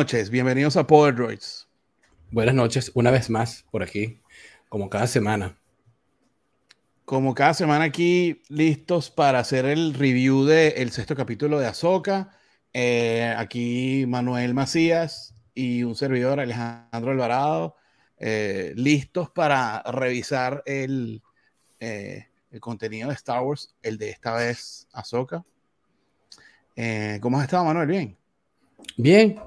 Buenas noches, bienvenidos a Power Droids. Buenas noches, una vez más por aquí, como cada semana. Como cada semana aquí, listos para hacer el review del sexto capítulo de Ahsoka. Eh, aquí Manuel Macías y un servidor, Alejandro Alvarado, eh, listos para revisar el, eh, el, contenido de Star Wars, el de esta vez Ahsoka. ¿Cómo has estado, Manuel? Bien. Bien,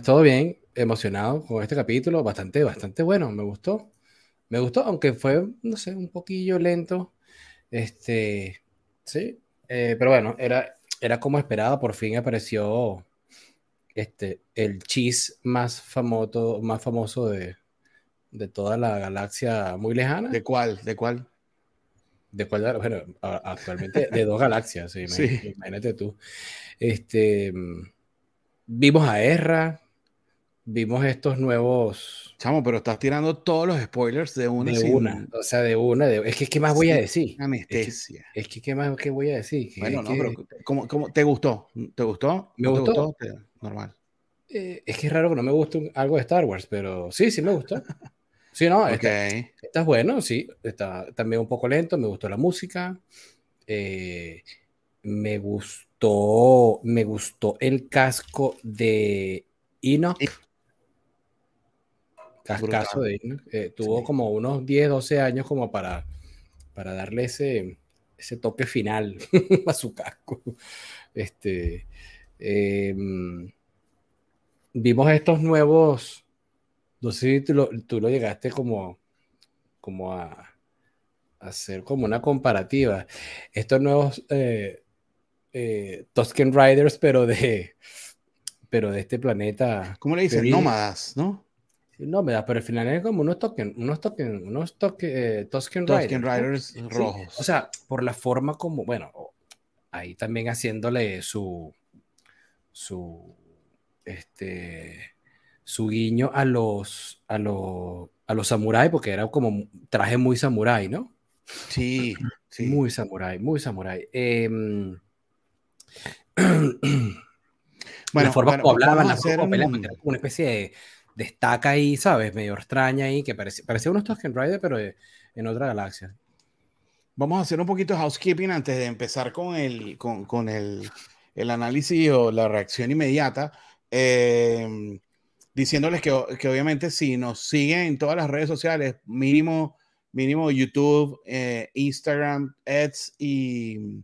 todo bien, emocionado con este capítulo, bastante, bastante bueno, me gustó. Me gustó, aunque fue, no sé, un poquillo lento. Este, sí, eh, pero bueno, era, era como esperaba, por fin apareció este, el cheese más famoso, más famoso de, de toda la galaxia muy lejana. ¿De cuál? ¿De cuál? ¿De cuál? Bueno, actualmente de dos galaxias, sí, imagínate tú. Este, vimos a Erra, vimos estos nuevos. Chamo, pero estás tirando todos los spoilers de una. De una, o sea, de una. es que, ¿qué más voy a decir? Anestesia. Es que, ¿qué más qué voy a decir? Bueno, no, pero ¿cómo, cómo, te gustó? ¿Te gustó? ¿Me gustó? Normal. Eh, es que es raro que no me guste algo de Star Wars, pero sí, sí me gustó. Sí, no, okay. está, bueno, sí. Está también un poco lento, me gustó la música. Eh, me gustó, me gustó el casco de Enoch. Cascazo de eh, tuvo como unos 10, 12 años como para, para darle ese, ese toque final a su casco. Este, em, vimos estos nuevos, no sé si tú lo, tú lo llegaste como, como a, hacer como una comparativa. Estos nuevos eh, eh, Tusken Riders, pero de, pero de este planeta. ¿Cómo le dicen? Nómadas, ¿no? No, pero al final es como unos token, unos token, unos token, eh, Tusken Riders, rojos. o sea, por la forma como, bueno, ahí también haciéndole su, su, este, su guiño a los, a los, a los samuráis, porque era como traje muy samurái, ¿no? Sí, sí. Muy samurái, muy samurái. Em, bueno, la forma como hablaban, la forma como una especie de destaca ahí, ¿sabes? Medio extraña ahí, que parecía, parecía unos Tusken Rider, pero en otra galaxia. Vamos a hacer un poquito de housekeeping antes de empezar con el, con, con el, el análisis o la reacción inmediata. Eh, diciéndoles que, que, obviamente si nos siguen en todas las redes sociales, mínimo, mínimo YouTube, eh, Instagram, Ads y,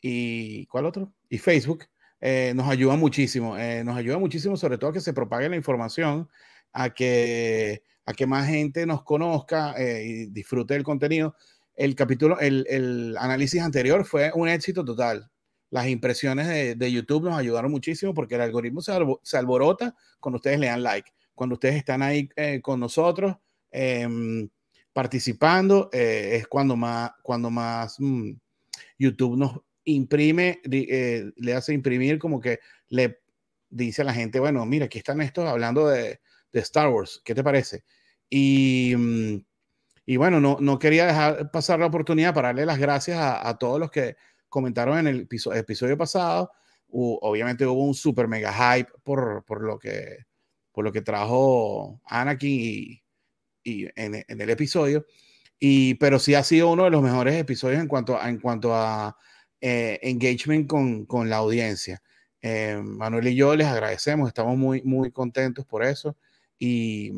y ¿cuál otro? Y Facebook, eh, nos ayuda muchísimo. Eh, nos ayuda muchísimo, sobre todo a que se propague la información, a que, a que más gente nos conozca eh, y disfrute del contenido. El capítulo, el, el, análisis anterior fue un éxito total. Las impresiones de, de YouTube nos ayudaron muchísimo porque el algoritmo se, se, alborota cuando ustedes le dan like. Cuando ustedes están ahí con nosotros em, participando, es cuando más, cuando más mm, YouTube nos imprime, eh, le hace imprimir como que le dice a la gente, bueno, mira, aquí están estos hablando de, de Star Wars, ¿qué te parece? Y, mm, y bueno, no, no, quería dejar pasar la oportunidad para darle las gracias a, todos los que comentaron en el episodio, pasado. obviamente hubo un super mega hype por, por, lo, que, por lo que trajo Anakin y, en, en, el episodio. Y, pero sí ha sido uno de los mejores episodios en cuanto en cuanto a eh, engagement con, con, la audiencia. Eh, Manuel y yo les agradecemos, estamos muy, muy contentos por eso. Y,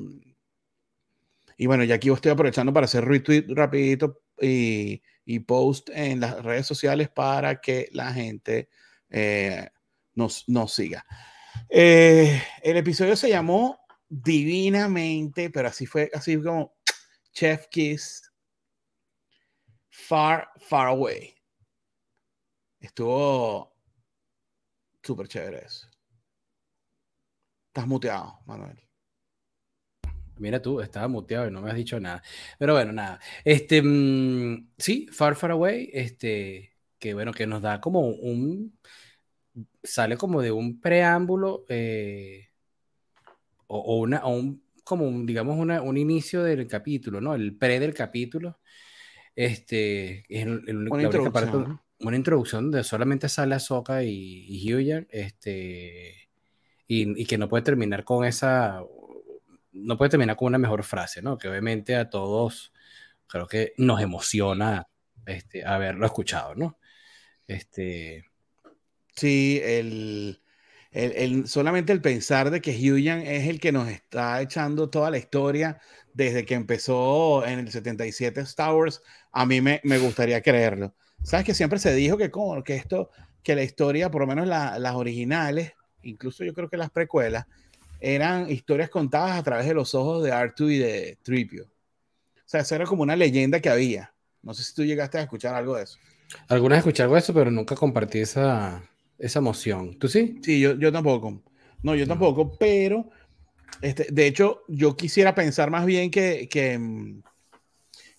y bueno, ya aquí estoy aprovechando para hacer retweet rapidito y, y post en las redes sociales para que la gente eh, nos, nos siga. el episodio se llamó Divinamente, pero así fue, así como Chef Kiss, Far, Far Away. Estuvo súper chévere eso. Estás muteado, Manuel. Mira tú, estaba muteado y no me has dicho nada. Pero bueno, nada. Este, mm, sí, Far Far Away, este, que bueno, que nos da como un, sale como de un preámbulo eh, o, una, un, como un, digamos, una, un inicio del capítulo, ¿no? El pre del capítulo. Este, es el, el, una introducción de solamente sale Ahsoka y, y Hyuyan, este, y, que no puede terminar con esa, no puede terminar con una mejor frase, ¿no? Que obviamente a todos creo que nos emociona este, haberlo escuchado, ¿no? Este... Sí, el, el, solamente el pensar de que Huyan es el que nos está echando toda la historia desde que empezó en el 77 Star Wars, a mí me, me gustaría creerlo. Sabes que siempre se dijo que, como, que esto, que la historia, por lo menos las originales, incluso yo creo que las precuelas, eran historias contadas a través de los ojos de Artu y de Tripio. O sea, eso era como una leyenda que había. No sé si tú llegaste a escuchar algo de eso. Algunas escuché algo de eso, pero nunca compartí esa, esa emoción. ¿Tú sí? Sí, yo, yo tampoco. No, yo tampoco, pero este, de hecho, yo quisiera pensar más bien que, que,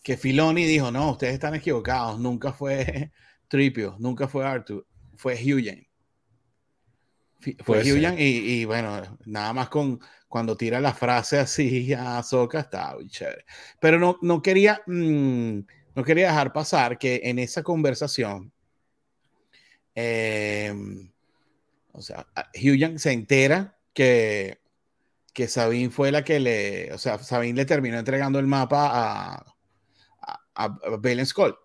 que Filoni dijo, no, ustedes están equivocados, nunca fue Tripio, nunca fue Arthur, fue Hugh Fue Hugh y, y, bueno, nada más con cuando tira la frase así a Soca está muy chévere. Pero no, no quería... Mm, no quería dejar pasar que en esa conversación, eh, o sea, Hugh se entera que, que Sabine fue la que le, o sea, Sabine le terminó entregando el mapa a, a, a Balen Skull.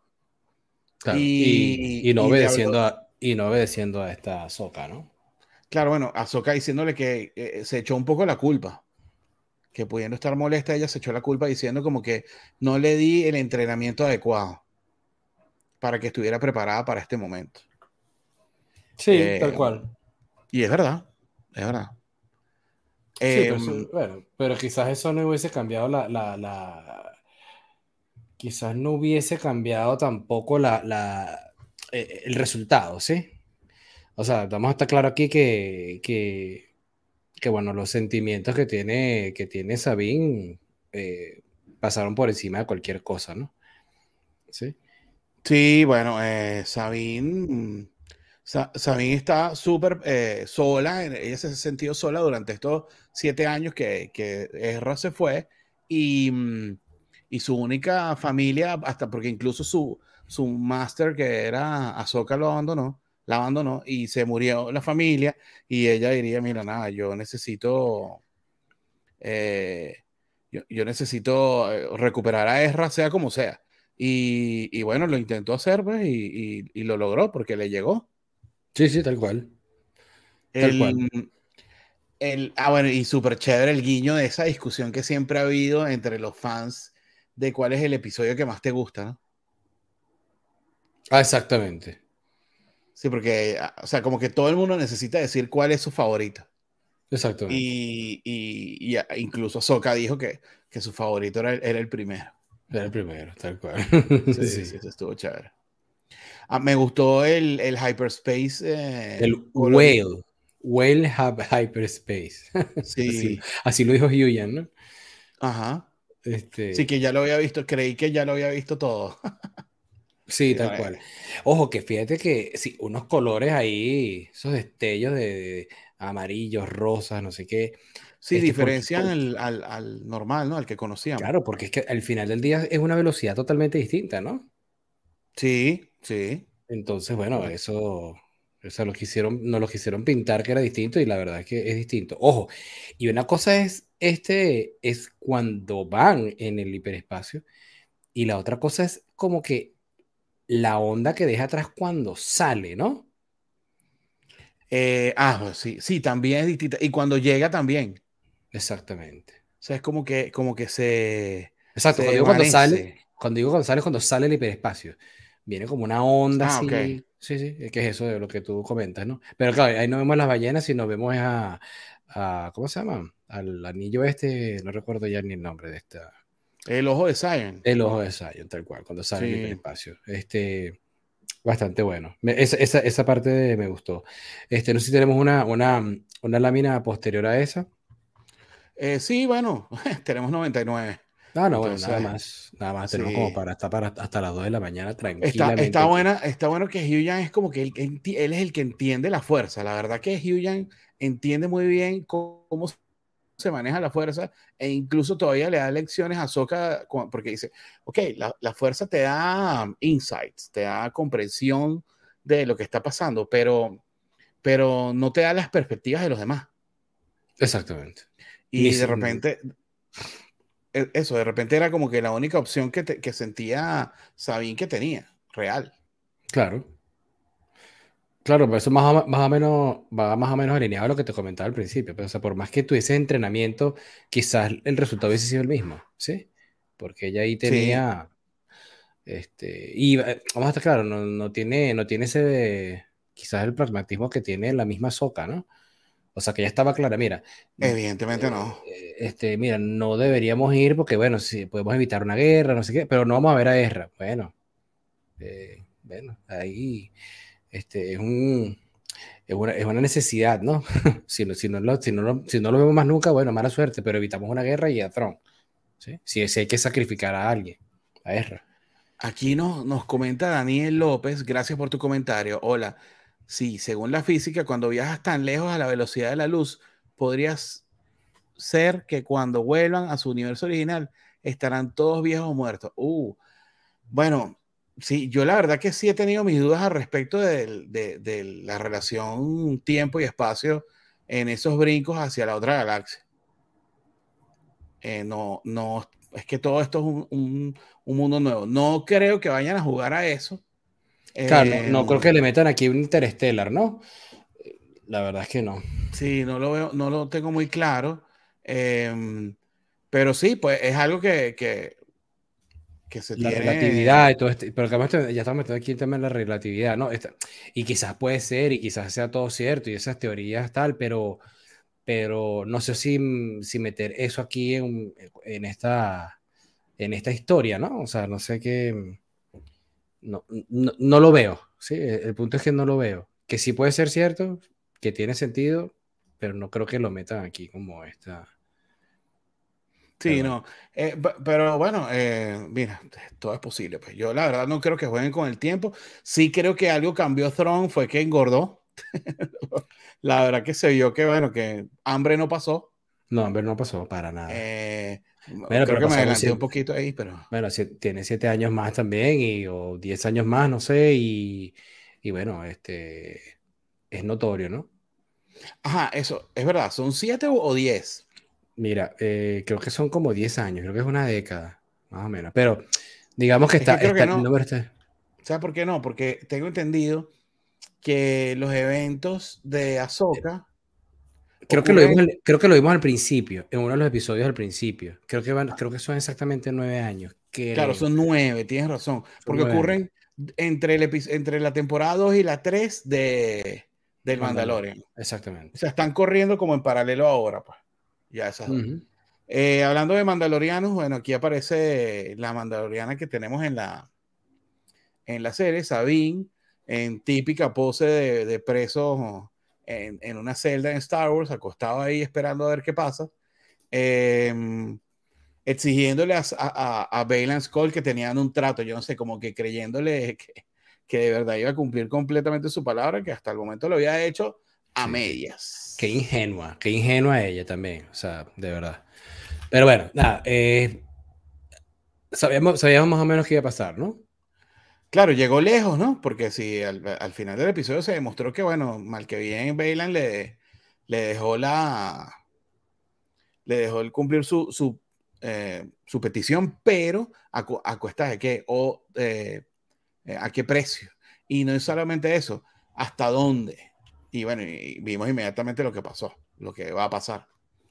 y, y, no obedeciendo a, y no obedeciendo a esta Soca, ¿no? Claro, bueno, a Soca diciéndole que eh, se echó un poco la culpa que pudiendo estar molesta, ella se echó la culpa diciendo como que no le di el entrenamiento adecuado para que estuviera preparada para este momento. Sí, eh, tal cual. Y es verdad, es verdad. Sí, pero, em, bueno, pero quizás eso no hubiese cambiado la, la, quizás no hubiese cambiado tampoco la, la, eh, el resultado, ¿sí? O sea, vamos a estar claro aquí que, que bueno, los sentimientos que tiene, que tiene Sabine eh, pasaron por encima de cualquier cosa, ¿no? Sí. Sí, bueno, eh, Sabine, está súper eh, sola, ella se ha sentido sola durante estos siete años que, que se fue y, y, su única familia, hasta porque incluso su, su máster que era Ahsoka lo abandonó, la abandonó y se murió la familia y ella diría, mira, nada, yo necesito, eh, yo, necesito eh, recuperar a Ezra sea como sea. Y, bueno, lo intentó hacer pues, y, lo logró porque le llegó. Sí, sí, tal cual. Tal cual. El, ah, bueno, y súper chévere el guiño de esa discusión que siempre ha habido entre los fans de cuál es el episodio que más te gusta, ¿no? Ah, exactamente. Sí, porque, ah, o sea, como que todo el mundo necesita decir cuál es su favorito. Exacto. Y, y, incluso Soka dijo que, que su favorito era, era, el primero. Era el primero, tal cual. Sí, sí, sí, eso estuvo chévere. Ah, me gustó el, el Hyperspace. Eh, el Whale. Whale Hyperspace. Sí. así, lo dijo Huyan, ¿no? Ajá. Este... Sí, que ya lo había visto, creí que ya lo había visto todo. Sí, tal cual. Ojo, que fíjate que sí, unos colores ahí, esos destellos de, amarillos, rosas, no sé qué. Sí, este, diferencian al, normal, ¿no? Al que conocíamos. Claro, porque es que al final del día es una velocidad totalmente distinta, ¿no? Sí, sí. Entonces, bueno, eso, eso lo quisieron, no lo quisieron pintar que era distinto y la verdad es que es distinto. Ojo, y una cosa es, este, es cuando van en el hiperespacio y la otra cosa es como que la onda que deja atrás cuando sale, ¿no? Eh, ah, pues sí, sí, también es distinta. Y cuando llega también. Exactamente. O sea, es como que, como que se. Exacto, cuando, digo cuando sale, cuando digo cuando sale, cuando sale el hiperespacio. Viene como una onda ah, así. Sí, sí, que es eso de lo que tú comentas, ¿no? Pero claro, ahí no vemos las ballenas, sino vemos a, a ¿cómo se llama? Al anillo este, no recuerdo ya ni el nombre de esta. El ojo de Zion. El ojo de Zion, tal cual, cuando sale en el espacio. Este, bastante bueno. esa, esa, parte me gustó. Este, no sé si tenemos una, una, una lámina posterior a esa. Eh, sí, bueno, tenemos 99. Ah, no, bueno, nada más, nada más tenemos como para estar para hasta las 2 de la mañana tranquilamente. Está, está, buena, está bueno que Hugh es como que él, él, es el que entiende la fuerza. La verdad que Hugh entiende muy bien cómo, cómo se maneja la fuerza e incluso todavía le da lecciones a Soka porque dice, ok, la, fuerza te da insights, te da comprensión de lo que está pasando, pero, pero no te da las perspectivas de los demás. Exactamente. Y de repente, eso, de repente era como que la única opción que, que sentía Sabine que tenía, real. Claro. Claro, pero eso más o, más o menos va más o menos alineado a lo que te comentaba al principio. Pero, o sea, por más que tuviese entrenamiento, quizás el resultado hubiese sido el mismo, ¿sí? Porque ella ahí tenía. Este, y eh, vamos a estar claro, no, no, tiene, no tiene ese. Quizás el pragmatismo que tiene la misma Soca, ¿no? O sea, que ya estaba clara, mira. Evidentemente no. Eh, este, mira, no deberíamos ir porque, bueno, sí, podemos evitar una guerra, no sé qué, pero no vamos a ver a guerra. Bueno, eh, bueno, ahí este, es, un, es, una, es una necesidad, ¿no? si, no, si, no lo, si, no si no lo vemos más nunca, bueno, mala suerte, pero evitamos una guerra y a Tron. ¿sí? Si, si hay que sacrificar a alguien, a guerra. Aquí no, nos comenta Daniel López, gracias por tu comentario. Hola, sí, según la física, cuando viajas tan lejos a la velocidad de la luz, podrías ser que cuando vuelvan a su universo original estarán todos viejos o muertos. Uh, bueno, Sí, yo la verdad que sí he tenido mis dudas al respecto de, la relación tiempo y espacio en esos brincos hacia la otra galaxia. Eh, no, no, es que todo esto es un, mundo nuevo. No creo que vayan a jugar a eso. Claro, no, creo em, que le metan aquí un interstellar, ¿no? La verdad es que no. Sí, no lo veo, no lo tengo muy claro. Em, pero sí, pues es algo que, que la relatividad y todo esto, pero que ya estamos metiendo aquí el tema de la relatividad, ¿no? y quizás puede ser, y quizás sea todo cierto, y esas teorías tal, pero, pero no sé si, si meter eso aquí en, en, esta, en esta historia, ¿no? O sea, no sé qué, no, no, no lo veo, ¿sí? El punto es que no lo veo, que sí puede ser cierto, que tiene sentido, pero no creo que lo metan aquí como esta Sí, no. Eh, pero bueno, eh, mira, todo es posible. Pues yo la verdad no creo que jueguen con el tiempo. Sí creo que algo cambió Throne, fue que engordó. la verdad que se vio que, bueno, que hambre no pasó. No, hambre no pasó para nada. Eh, creo que me adelanté un poquito ahí, pero... Bueno, tiene siete años más también, y, o diez años más, no sé, y, y bueno, este es notorio, ¿no? Ajá, eso, es verdad, ¿son siete o diez? Mira, eh, creo que son como 10 años, creo que es una década, más o menos. Pero digamos que está. Que no. ¿Sabes por qué no? Porque tengo entendido que los eventos de Ahsoka. Creo, que lo vimos, creo que lo vimos al principio, en uno de los episodios al principio. Creo que, van, creo que son exactamente nueve años. Claro, son nueve, tienes razón. Porque ocurren entre, el entre la temporada 2 y la 3 de, del Mandalorian. Exactamente. O sea, están corriendo como en paralelo ahora, pues. Ya esas eh, hablando de mandalorianos, bueno, aquí aparece la mandaloriana que tenemos en la, en la serie, Sabine, en típica pose de, preso en, una celda en Star Wars, acostado ahí esperando a ver qué pasa, em, exigiéndole a, a, a Skull que tenían un trato, yo no sé, como que creyéndole que, que, de verdad iba a cumplir completamente su palabra, que hasta el momento lo había hecho a medias. Qué ingenua, qué ingenua ella también, o sea, de verdad. Pero bueno, nada, eh, sabíamos, sabíamos más o menos qué iba a pasar, ¿no? Claro, llegó lejos, ¿no? Porque si al, final del episodio se demostró que, bueno, mal que bien Bailan le, le dejó la. Le dejó el cumplir su, su, eh, su petición, pero a, a, cuesta de qué o eh, a qué precio. Y no es solamente eso, hasta dónde. Y bueno, vimos inmediatamente lo que pasó, lo que va a pasar.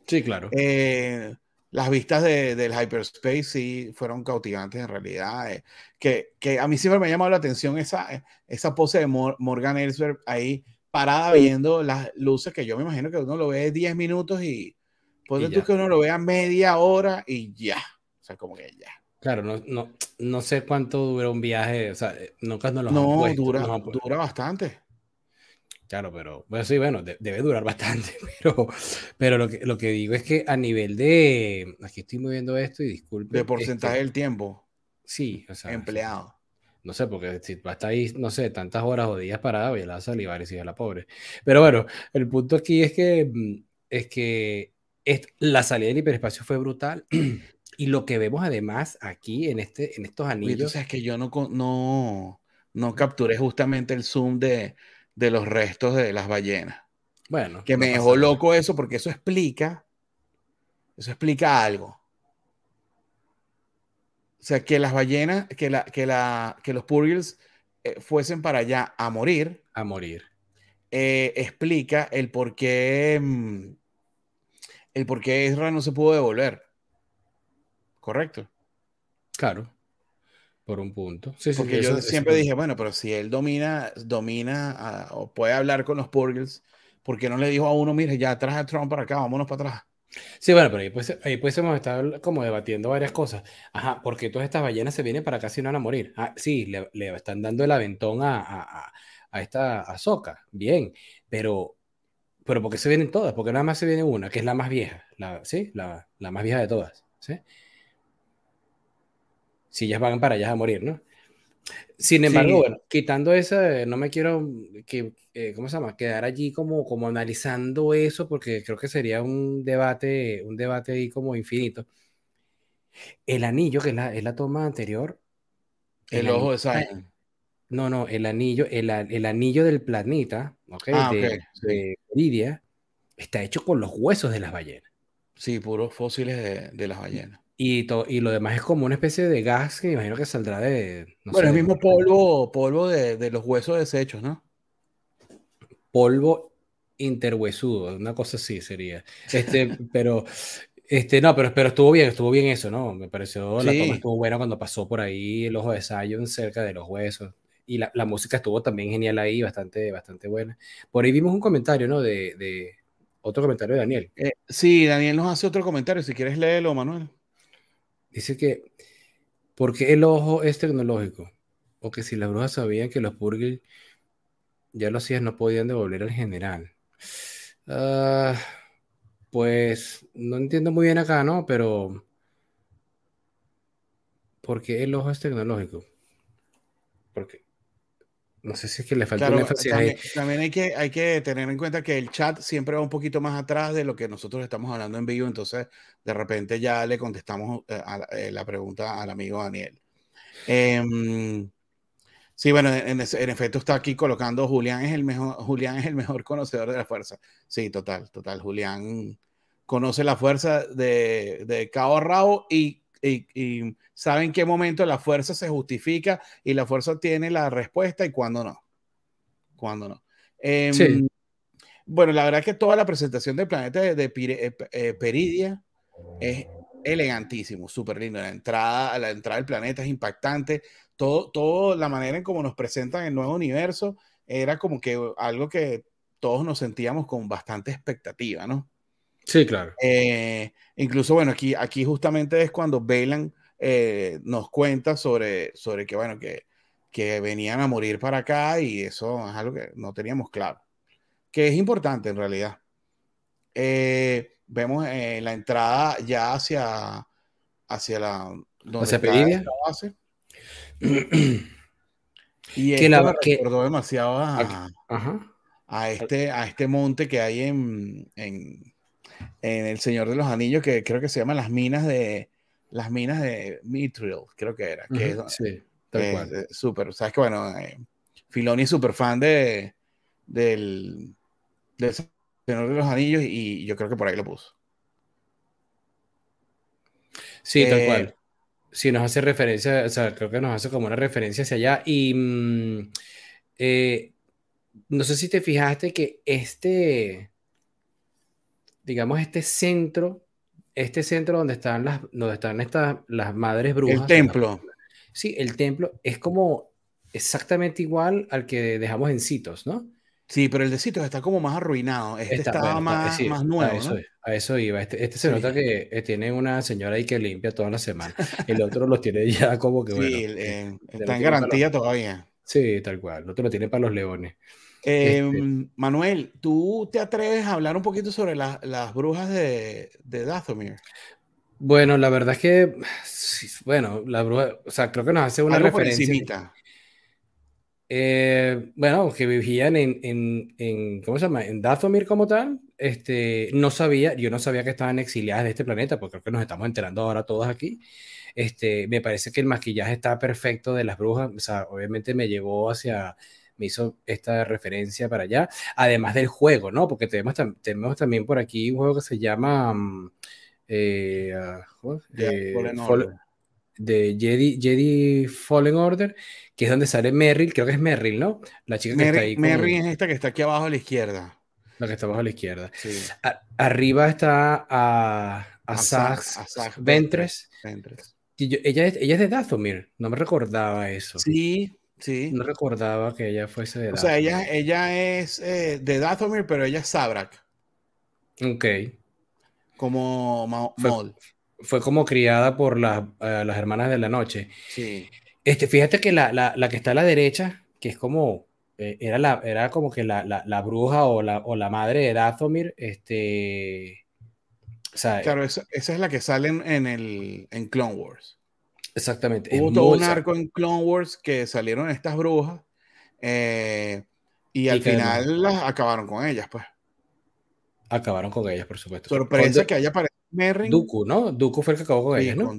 Sí, claro. Eh, las vistas de, del hyperspace sí fueron cautivantes en realidad. Eh, que, que, a mí siempre me ha llamado la atención esa, eh, esa pose de Morgan Ellsberg ahí parada viendo las luces que yo me imagino que uno lo ve 10 minutos y puede tú que uno lo vea media hora y ya. O sea, como que ya. Claro, no, no, no sé cuánto dura un viaje, o sea, nunca nos lo No, dura, dura bastante. Claro, pero bueno, sí, bueno, debe durar bastante, pero, pero lo, que, lo que digo es que a nivel de, aquí estoy moviendo esto y disculpe. De porcentaje del tiempo. Sí, o sea. Empleado. No sé, porque si va a estar ahí, no sé, tantas horas o días la va a salivar y sigue la pobre. Pero bueno, el punto aquí es que, mm, es que la salida del hiperespacio fue brutal. y lo que vemos además aquí en, este, en estos anillos. O sea, es que yo no, no, no capturé justamente el zoom de, de los restos de las ballenas. Bueno. Que me dejó loco eso porque eso explica, eso explica algo. O sea, que las ballenas, que, la, que, la, que los Purgils eh, fuesen para allá a morir. A morir. Eh, explica el por qué mm, el por qué Ezra no se pudo devolver. ¿Correcto? Claro. Por un punto. Sí, Porque yo siempre dije, bueno, pero si él domina, domina ah, o puede hablar con los Purgils, ¿por qué no le dijo a uno, mire, ya traje a Trump para acá, vámonos para atrás? Sí, bueno, pero ahí pues, ahí pues hemos estado como debatiendo varias cosas. Ajá, porque todas estas ballenas se vienen para acá si no van a morir. Ah, sí, le, le están dando el aventón a, a, a esta Azoka, bien, pero, pero ¿por qué se vienen todas? Porque nada más se viene una, que es la más vieja, la, ¿sí? La, la más vieja de todas, ¿sí? Si ellas van para allá a morir, ¿no? Sin embargo, bueno, quitando esa, no me quiero que, eh, ¿cómo se llama? Quedar allí como, como analizando eso, porque creo que sería un debate, un debate ahí como infinito. El anillo, que es la, es la toma anterior. El, ojo de Simon. No, no, el anillo, el, el anillo del planeta, ¿okay? Ah, de, okay, está hecho con los huesos de las ballenas. Sí, puros fósiles de, de las ballenas. Y, y lo demás es como una especie de gas que me imagino que saldrá de. bueno, el mismo polvo, polvo de, de, los huesos deshechos, ¿no? Polvo interhuesudo, una cosa así sería. Este, pero, este, no, pero, pero estuvo bien, estuvo bien eso, ¿no? Me pareció, la toma estuvo buena cuando pasó por ahí el ojo de Zion cerca de los huesos. Y la, la, música estuvo también genial ahí, bastante, bastante buena. Por ahí vimos un comentario, ¿no? De, de otro comentario de Daniel. Eh, sí, Daniel nos hace otro comentario, si quieres léelo, Manuel. Dice que, porque el ojo es tecnológico? O que si las brujas sabían que los Purgil ya lo hacían, no podían devolver al general. Uh, pues no entiendo muy bien acá, ¿no? Pero, ¿por qué el ojo es tecnológico? Porque no sé si es que le falta una también, también, hay, que, hay que tener en cuenta que el chat siempre va un poquito más atrás de lo que nosotros estamos hablando en vivo, entonces de repente ya le contestamos eh, a, eh, la pregunta al amigo Daniel. Em, sí, bueno, en, en, efecto está aquí colocando Julián es el mejor, Julián es el mejor conocedor de la fuerza. Sí, total, total. Julián conoce la fuerza de, de cabo a rabo y y, sabe en qué momento la fuerza se justifica y la fuerza tiene la respuesta y cuándo no. Cuándo no. Em, bueno, la verdad que toda la presentación del planeta de, eh, eh, Peridia es elegantísimo, súper lindo. La entrada, la entrada del planeta es impactante. Todo, todo la manera en cómo nos presentan el nuevo universo era como que algo que todos nos sentíamos con bastante expectativa, ¿no? Sí, claro. Eh, incluso, bueno, aquí, aquí justamente es cuando Belan eh, nos cuenta sobre, sobre que, bueno, que, que venían a morir para acá y eso es algo que no teníamos claro. Que es importante en realidad. Eh, vemos la entrada ya hacia, hacia la... Donde ¿Hacia base. y que la, me recordó demasiado a, a, este, a este monte que hay en, en en El Señor de los Anillos, que creo que se llama las minas de las minas de Mithril, creo que era. Que sí, tal cual. Eh, súper, sabes que bueno, eh, Filoni es súper fan de, del, del Señor de los Anillos y yo creo que por ahí lo puso. Sí, tal eh, cual. Sí, nos hace referencia, o sea, creo que nos hace como una referencia hacia allá. Y mm, no sé si te fijaste que este, digamos, este centro, este centro donde están las, donde están estas, las madres brujas. El templo. sí, el templo es como exactamente igual al que dejamos en Citos, ¿no? Sí, pero el de Citos está como más arruinado. Este estaba más, más, nuevo. A eso, a eso iba. Este, este se nota que eh, tiene una señora ahí que limpia toda la semana. El otro los tiene ya como que. Sí, eh, está en garantía todavía. Sí, tal cual. El otro lo tiene para los leones. Este em, Manuel, ¿tú te atreves a hablar un poquito sobre las brujas de, de Dathomir? Bueno, la verdad es que, bueno, la bruja, o sea, creo que nos hace una referencia. Eh, bueno, que vivían en, en, en, ¿cómo se llama? En Dathomir como tal. Este, no sabía, yo no sabía que estaban exiliadas de este planeta, porque creo que nos estamos enterando ahora todos aquí. Este, me parece que el maquillaje está perfecto de las brujas, o sea, obviamente me llevó hacia me hizo esta referencia para allá, además del juego, ¿no? Porque tenemos, tenemos también por aquí un juego que se llama mm, eh, ah, de Jedi, Jedi Fallen Order, que es donde sale Merrill, creo que es Merrill, ¿no? La chica que está ahí. Merrill es esta que está aquí abajo a la izquierda. La que está abajo a la izquierda. arriba está a, a, Ventres. ella, es, ella es de Dathomir, no me recordaba eso. Sí, sí. No recordaba que ella fuese de Dathomir. O sea, ella, ella es eh, de Dathomir, pero ella es Sabrak. Ok. Como Maul fue como criada por eh, las hermanas de la noche. Sí. Este, fíjate que la, la, la que está a la derecha, que es como, eh, era, la, era como que la, la bruja o la, o la madre de Dathomir, este... O sea, claro, esa, esa, es la que sale en, el, en Clone Wars. Exactamente. Hubo todo un arco en Clone Wars que salieron estas brujas eh, y al final las acabaron con ellas, pues. Acabaron con ellas, por supuesto. Sorpresa que haya aparecido Duku, ¿no? Duku fue el que acabó con ella, ¿no?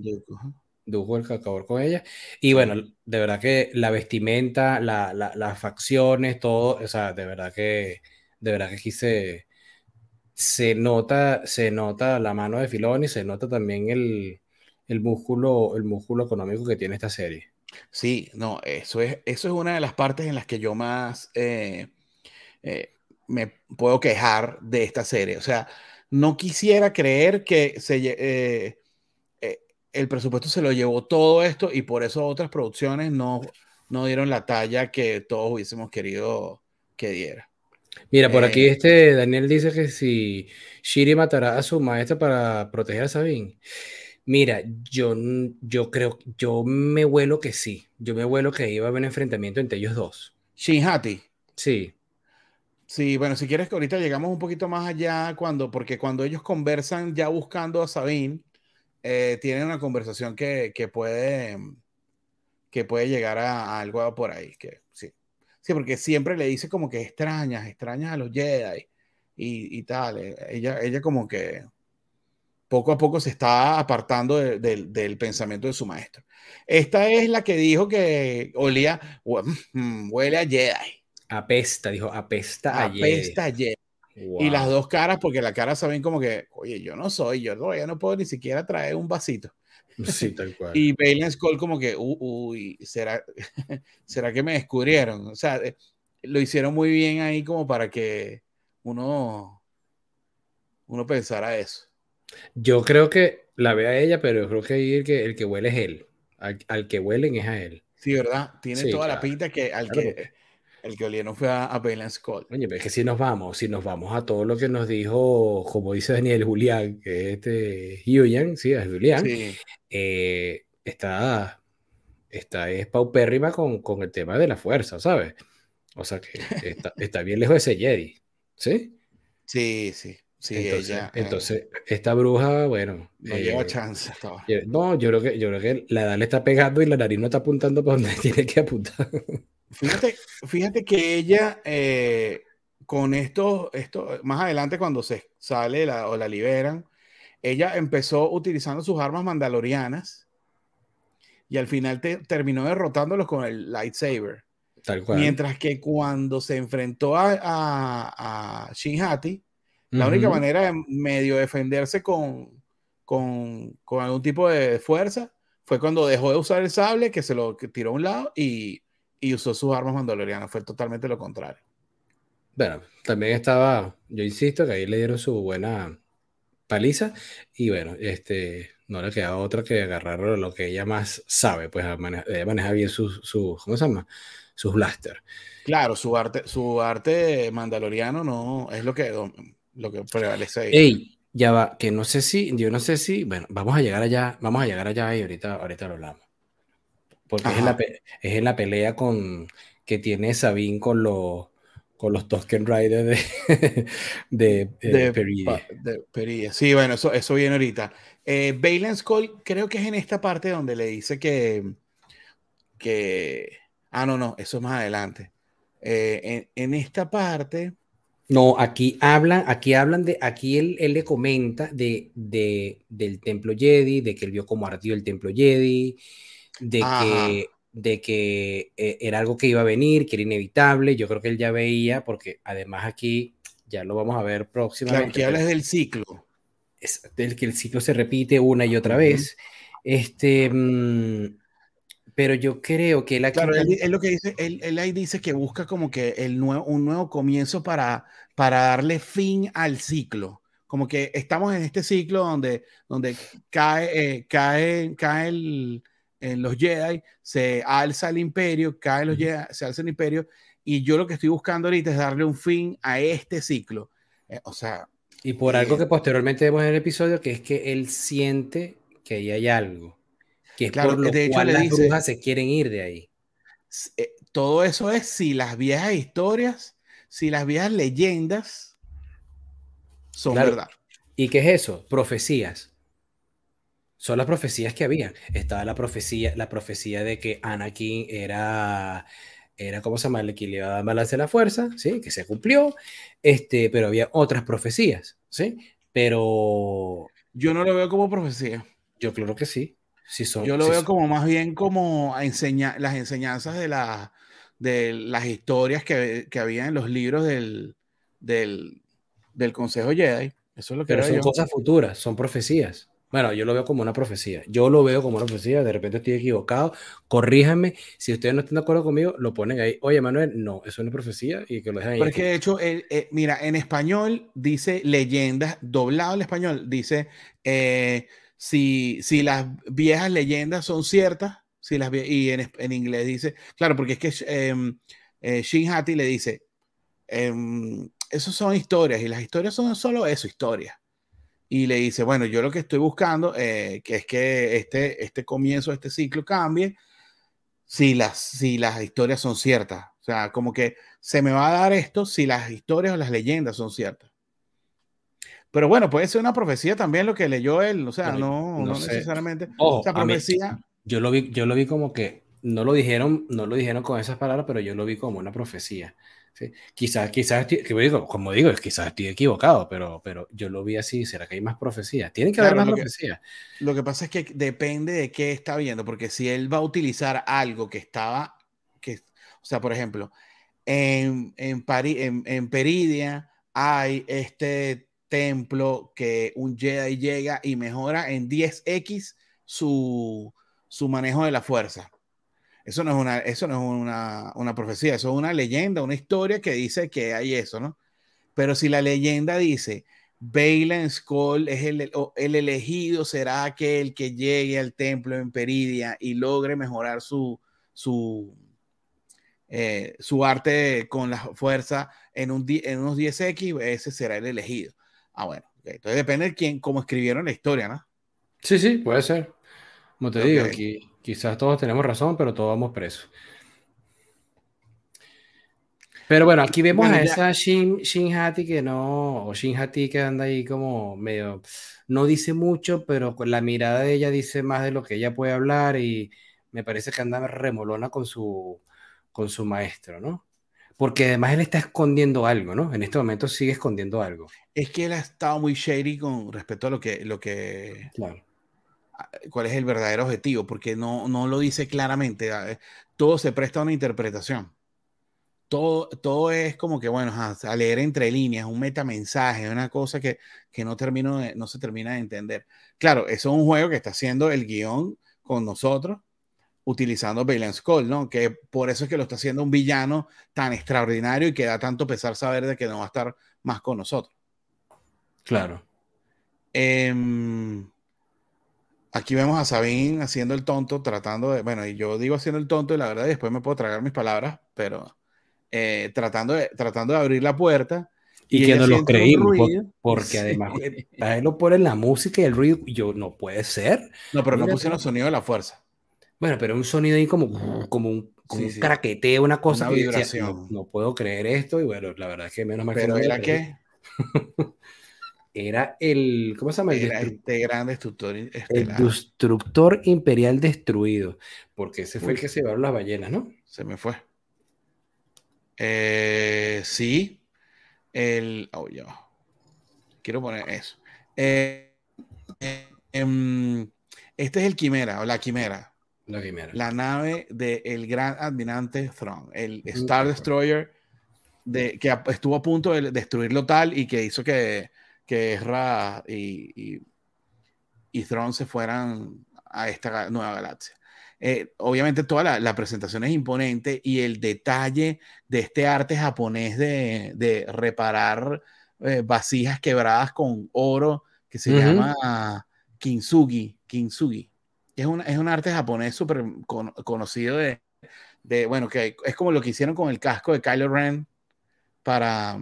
Duku, fue el que acabó con ella. Y bueno, de verdad que la vestimenta, las facciones, todo, o sea, de verdad que, de verdad que aquí se, nota, se nota la mano de Filoni, se nota también el, músculo, el músculo económico que tiene esta serie. Sí, no, eso es, eso es una de las partes en las que yo más eh, eh, me puedo quejar de esta serie. O sea, no quisiera creer que se, eh, el presupuesto se lo llevó todo esto y por eso otras producciones no, no dieron la talla que todos hubiésemos querido que diera. Mira, por aquí este Daniel dice que si Shiri matará a su maestra para proteger a Sabine. Mira, yo, yo creo, yo me vuelo que sí. Yo me vuelo que iba a haber un enfrentamiento entre ellos dos. Shinhati. Sí. Sí, bueno, si quieres que ahorita llegamos un poquito más allá, cuando, porque cuando ellos conversan ya buscando a Sabine, eh, tienen una conversación que, que, puede, que puede llegar a, algo por ahí. Que, sí. sí, porque siempre le dice como que extrañas, extrañas a los Jedi y, y tal. Eh, ella, ella como que poco a poco se está apartando del pensamiento de su maestro. Esta es la que dijo que olía, mm, huele a Jedi. Apesta, dijo, apesta ayer. Apesta ayer. Y las dos caras, porque la cara saben como que, oye, yo no soy, yo todavía no puedo ni siquiera traer un vasito. Sí, tal cual. y Balen Skull como que, uy, ¿será, ¿será que me descubrieron? O sea, eh, lo hicieron muy bien ahí como para que uno, uno pensara eso. Yo creo que la ve a ella, pero yo creo que ahí el que, el que huele es él. Al, que huelen es a él. Sí, ¿verdad? Tiene toda la pinta que al que el que olieron fue a, a Scott. Oye, pero es que si nos vamos, si nos vamos a todo lo que nos dijo, como dice Daniel Julián, que es este Yuyan, sí, es Julián, eh, está, está es paupérrima con, con el tema de la fuerza, ¿sabes? O sea que está, bien lejos de ese Jedi, ¿sí? Sí, sí. Sí, entonces, ella, entonces esta bruja, bueno. No eh, lleva chance. Estaba. No, yo creo, que, yo creo que la edad le está pegando y la nariz no está apuntando para donde tiene que apuntar. Fíjate, fíjate que ella, eh, con esto, esto, más adelante cuando se sale o la liberan, ella empezó utilizando sus armas mandalorianas y al final terminó derrotándolos con el lightsaber. Tal cual. Mientras que cuando se enfrentó a, a, a Shinhati, la única manera de medio defenderse con, con, con, algún tipo de fuerza fue cuando dejó de usar el sable, que se lo tiró a un lado y y usó sus armas mandalorianas. Fue totalmente lo contrario. Bueno, también estaba, yo insisto, que ahí le dieron su buena paliza y bueno, este, no le queda otra que agarrar lo que ella más sabe, pues ella maneja bien sus, su, ¿cómo se llama? Sus blaster. Claro, su arte, su arte mandaloriano no es lo que, lo que prevalece ahí. Ey, ya va, que no sé si, yo no sé si, bueno, vamos a llegar allá, vamos a llegar allá y ahorita, ahorita lo hablamos porque es en, la, es en, la, pelea con, que tiene Sabine con los con los Tusken Riders de, de, de, de Sí, bueno, eso, eso viene ahorita. Eh, Skull, creo que es en esta parte donde le dice que, que ah, no, no, eso es más adelante. Eh, en, esta parte. No, aquí hablan, aquí hablan de, aquí él, él le comenta de, de, del templo Jedi, de que él vio cómo ardió el templo Jedi, de que, de que eh, era algo que iba a venir, que era inevitable. Yo creo que él ya veía, porque además aquí ya lo vamos a ver próximamente. Claro, que hablas del ciclo. Es del que el ciclo se repite una y otra vez. Este, mm, pero yo creo que él aquí... Claro, él, lo que dice, él, ahí dice que busca como que el nuevo, un nuevo comienzo para, para darle fin al ciclo. Como que estamos en este ciclo donde, donde cae, eh, cae, cae el, en los Jedi, se alza el imperio, cae los Jedi, se alza el imperio, y yo lo que estoy buscando ahorita es darle un fin a este ciclo. Eh, o sea... Y por algo eh, que posteriormente vemos en el episodio, que es que él siente que ahí hay algo que es por lo de hecho, cual las brujas se quieren ir de ahí. Eh, todo eso es si las viejas historias, si las viejas leyendas son verdad. ¿Y qué es eso? Profecías. Son las profecías que había. Estaba la profecía, la profecía de que Anakin era, era ¿cómo se llama? El que le iba a balance de la fuerza, ¿sí? Que se cumplió. Este, pero había otras profecías, ¿sí? Pero... Yo no lo veo como profecía. Yo creo que sí. Yo lo veo como más bien como enseña, las enseñanzas de, la, de las historias que, que había en los libros del, del, del Consejo Jedi. Eso es lo que Pero son cosas futuras, son profecías. Bueno, yo lo veo como una profecía. Yo lo veo como una profecía. De repente estoy equivocado. Corríjanme. Si ustedes no están de acuerdo conmigo, lo ponen ahí. Oye, Manuel, no, eso es una profecía y que lo dejen ahí. Porque de hecho, eh, mira, en español dice leyendas, doblado al español, dice eh, si, si las viejas leyendas son ciertas, si las y en, en, inglés dice, claro, porque es que eh, eh, Shin Hati le dice, eh, esos son historias y las historias son solo eso, historias. Y le dice, bueno, yo lo que estoy buscando, eh, es que este, este comienzo, este ciclo cambie, si las, si las historias son ciertas. O sea, como que se me va a dar esto si las historias o las leyendas son ciertas. Pero bueno, puede ser una profecía también lo que leyó él, o sea, no, no, necesariamente. o sea, profecía. yo lo vi, yo lo vi como que no lo dijeron, no lo dijeron con esas palabras, pero yo lo vi como una profecía. ¿sí? Quizás, quizás, como digo, quizás estoy equivocado, pero, pero yo lo vi así. ¿Será que hay más profecías? Tienen que haber más profecías. Lo que pasa es que depende de qué está viendo, porque si él va a utilizar algo que estaba, que, o sea, por ejemplo, en, en, en, en Peridia hay este templo que un Jedi llega y mejora en 10x su, su manejo de la fuerza. Eso no es, una, eso no es una, una, profecía, eso es una leyenda, una historia que dice que hay eso, ¿no? Pero si la leyenda dice, Bailen Skull es el, el elegido, será aquel que llegue al templo en Peridia y logre mejorar su, su, eh, su arte con la fuerza en, en unos 10x, ese será el elegido. Ah, bueno. Entonces depende de quién, cómo escribieron la historia, ¿no? Sí, sí, puede ser. Como te digo, quizás todos tenemos razón, pero todos vamos presos. Pero bueno, aquí vemos a esa Shin, Shin, Hati que no, o Shin Hati que anda ahí como medio, no dice mucho, pero con la mirada de ella dice más de lo que ella puede hablar y me parece que anda remolona con su, con su maestro, ¿no? Porque además él está escondiendo algo, ¿no? En este momento sigue escondiendo algo. Es que él ha estado muy shady con respecto a lo que... Lo que claro. ¿Cuál es el verdadero objetivo? Porque no, no lo dice claramente. Eh, todo se presta a una interpretación. Todo, todo es como que, bueno, a leer entre líneas, un metamensaje, una cosa que, que no, termino no se termina de entender. Claro, eso es un juego que está haciendo el guion con nosotros utilizando Bailen Skull, ¿no? Que por eso es que lo está haciendo un villano tan extraordinario y que da tanto pesar saber de que no va a estar más con nosotros. Claro. Em, aquí vemos a Sabine haciendo el tonto, tratando de, bueno, y yo digo haciendo el tonto y la verdad después me puedo tragar mis palabras, pero eh, tratando, de, tratando de abrir la puerta. Y, que no lo creímos, porque además él lo pone la música y el ruido, y yo, no puede ser. No, pero no pusieron el sonido de la fuerza. Bueno, pero un sonido ahí como, como un, como craqueteo, una cosa una vibración. no, puedo creer esto, y bueno, la verdad es que menos mal ¿Pero era qué? era el, ¿cómo se llama? Era este gran destructor El destructor imperial destruido, porque ese fue el que se llevaron las ballenas, ¿no? Se me fue. Eh, sí, el, oh, ya. Quiero poner eso. Eh, eh, em, este es el quimera, o la quimera la, nave del gran admirante Thrawn, el Star Destroyer de, que estuvo a punto de destruirlo tal y que hizo que, que Ezra y, y, y Thrawn se fueran a esta nueva galaxia. Eh, obviamente toda la, presentación es imponente y el detalle de este arte japonés de, de reparar eh, vasijas quebradas con oro que se llama kintsugi, kintsugi. Es un, es un arte japonés súper conocido de, de, bueno, que es como lo que hicieron con el casco de Kylo Ren para,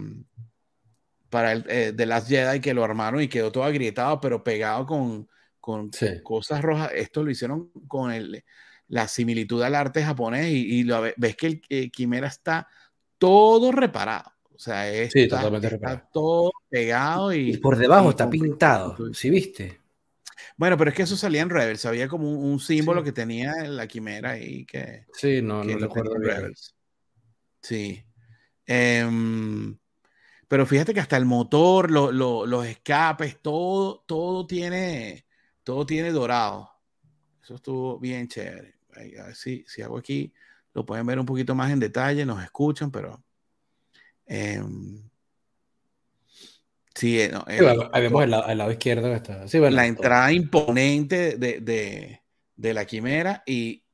para el eh, The Last Jedi, que lo armaron y quedó todo agrietado, pero pegado con, con cosas rojas. Esto lo hicieron con el, la similitud al arte japonés y, lo, ves que el, eh, Quimera está todo reparado. O sea, está, todo pegado y, por debajo está pintado, ¿sí viste? Bueno, pero es que eso salía en Rebels, había como un, símbolo que tenía la quimera y que... Sí, no, no recuerdo Rebels. Sí. Em, pero fíjate que hasta el motor, los escapes, todo, todo tiene, todo tiene dorado. Eso estuvo bien chévere. A ver si, si hago aquí, lo pueden ver un poquito más en detalle, nos escuchan, pero... Em, sí, eh, no, el, lado, izquierdo. Está. la entrada imponente de, de, de, la quimera y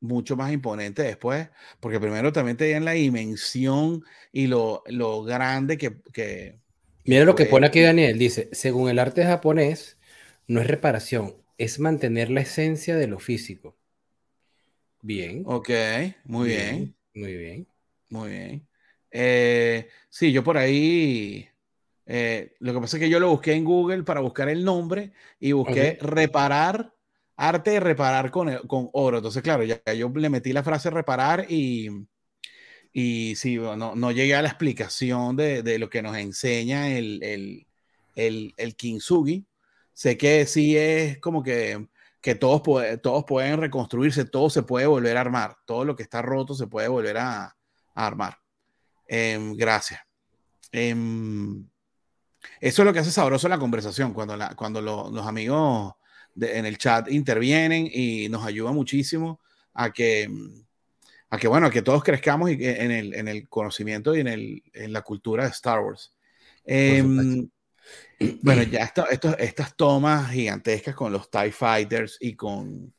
mucho más imponente después, porque primero también te dan la dimensión y lo, lo grande que, que Mira lo que pone aquí Daniel, dice, según el arte japonés, no es reparación, es mantener la esencia de lo físico. Bien. Ok, muy bien. Muy bien. Muy bien. Eh, sí, yo por ahí, eh, lo que pasa es que yo lo busqué en Google para buscar el nombre y busqué reparar arte de reparar con, con oro. Entonces, claro, ya, yo le metí la frase reparar y, y sí, no, no llegué a la explicación de, de lo que nos enseña el, el, el, el, Kintsugi. Sé que sí es como que, que todos, todos pueden reconstruirse, todo se puede volver a armar, todo lo que está roto se puede volver a, a armar. Em, gracias. Em, eso es lo que hace sabroso la conversación, cuando, la, cuando los amigos en el chat intervienen y nos ayuda muchísimo a que, a que bueno, a que todos crezcamos en, el, en el conocimiento y en, el, en la cultura de Star Wars. Em, bueno, ya esto, estas tomas gigantescas con los TIE Fighters y con,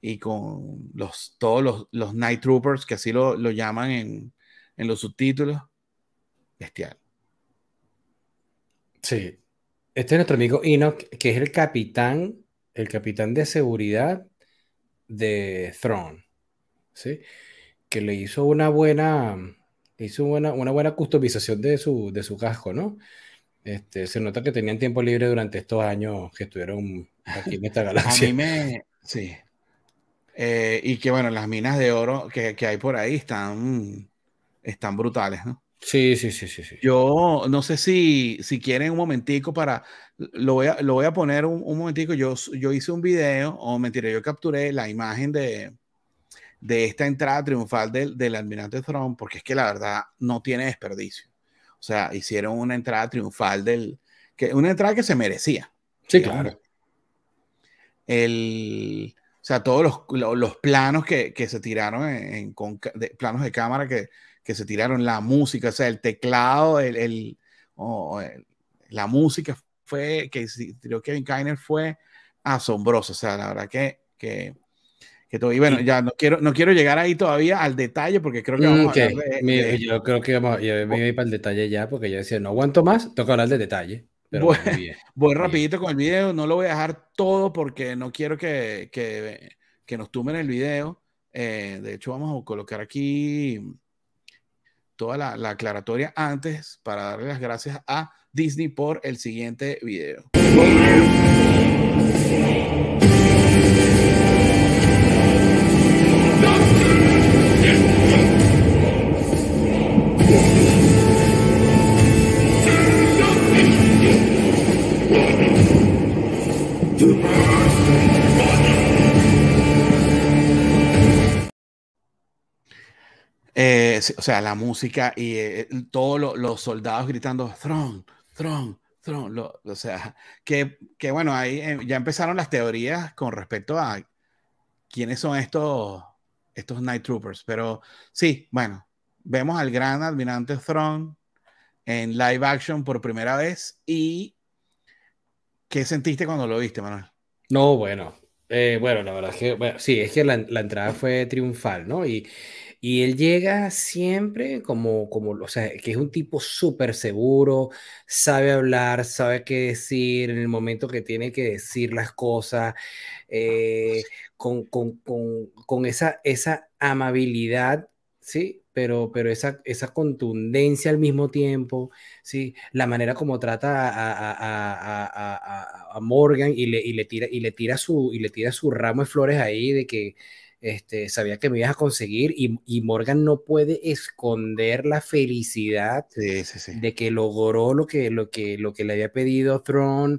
y con los, todos los, los Night Troopers, que así lo, lo llaman en, en los subtítulos, bestial. Sí. Este es nuestro amigo Enoch, que es el capitán el capitán de seguridad de Throne, ¿sí? Que le hizo una buena, hizo una, una buena customización de su, de su casco, ¿no? Este, se nota que tenían tiempo libre durante estos años que estuvieron aquí en esta galaxia. A mí me, sí. Eh, y que bueno, las minas de oro que, que hay por ahí están, están brutales, ¿no? Sí, sí, sí, sí, sí. Yo no sé si, si quieren un momentico para, lo voy a, lo voy a poner un, un momentico, yo, yo hice un video, o mentira, yo capturé la imagen de, de esta entrada triunfal del, del Almirante Throne, porque es que la verdad no tiene desperdicio. O sea, hicieron una entrada triunfal del, que, una entrada que se merecía. Sí, claro. El, o sea, todos los, los, planos que, que, se tiraron en, con, planos de cámara que, que se tiraron, la música, o sea, el teclado, el, el, la música fue, que tiró Kevin Kiner fue asombroso, o sea, la verdad que, que, que todo, y bueno, ya no quiero, no quiero llegar ahí todavía al detalle porque creo que vamos a hablar de, Yo creo que vamos, yo me voy para el detalle ya porque yo decía, no aguanto más, toca hablar de detalle. Pero voy, voy rapidito con el video, no lo voy a dejar todo porque no quiero que, que, que nos tumben el video. Eh, de hecho, vamos a colocar aquí toda la, aclaratoria antes para darle las gracias a Disney por el siguiente video. Eh, o sea, la música y eh, todos los soldados gritando, Throne, Throne, Throne. o sea, que, que bueno, ahí eh, ya empezaron las teorías con respecto a quiénes son estos, estos Night Troopers. Pero sí, bueno, vemos al gran almirante Throne en live action por primera vez y ¿qué sentiste cuando lo viste, Manuel? No, bueno, eh, bueno, la verdad es que, bueno, sí, es que la, la entrada fue triunfal, ¿no? Y, y él llega siempre como, como, o sea, que es un tipo súper seguro, sabe hablar, sabe qué decir en el momento que tiene que decir las cosas, eh, con, con, con, con, esa, esa amabilidad, ¿sí? Pero, pero esa, esa contundencia al mismo tiempo, ¿sí? La manera como trata a, a, a, a Morgan y le, y, le tira, y, le tira su, y le tira su ramo de flores ahí de que este, sabía que me ibas a conseguir y, Morgan no puede esconder la felicidad de que logró lo que, lo, que, lo que le había pedido Throne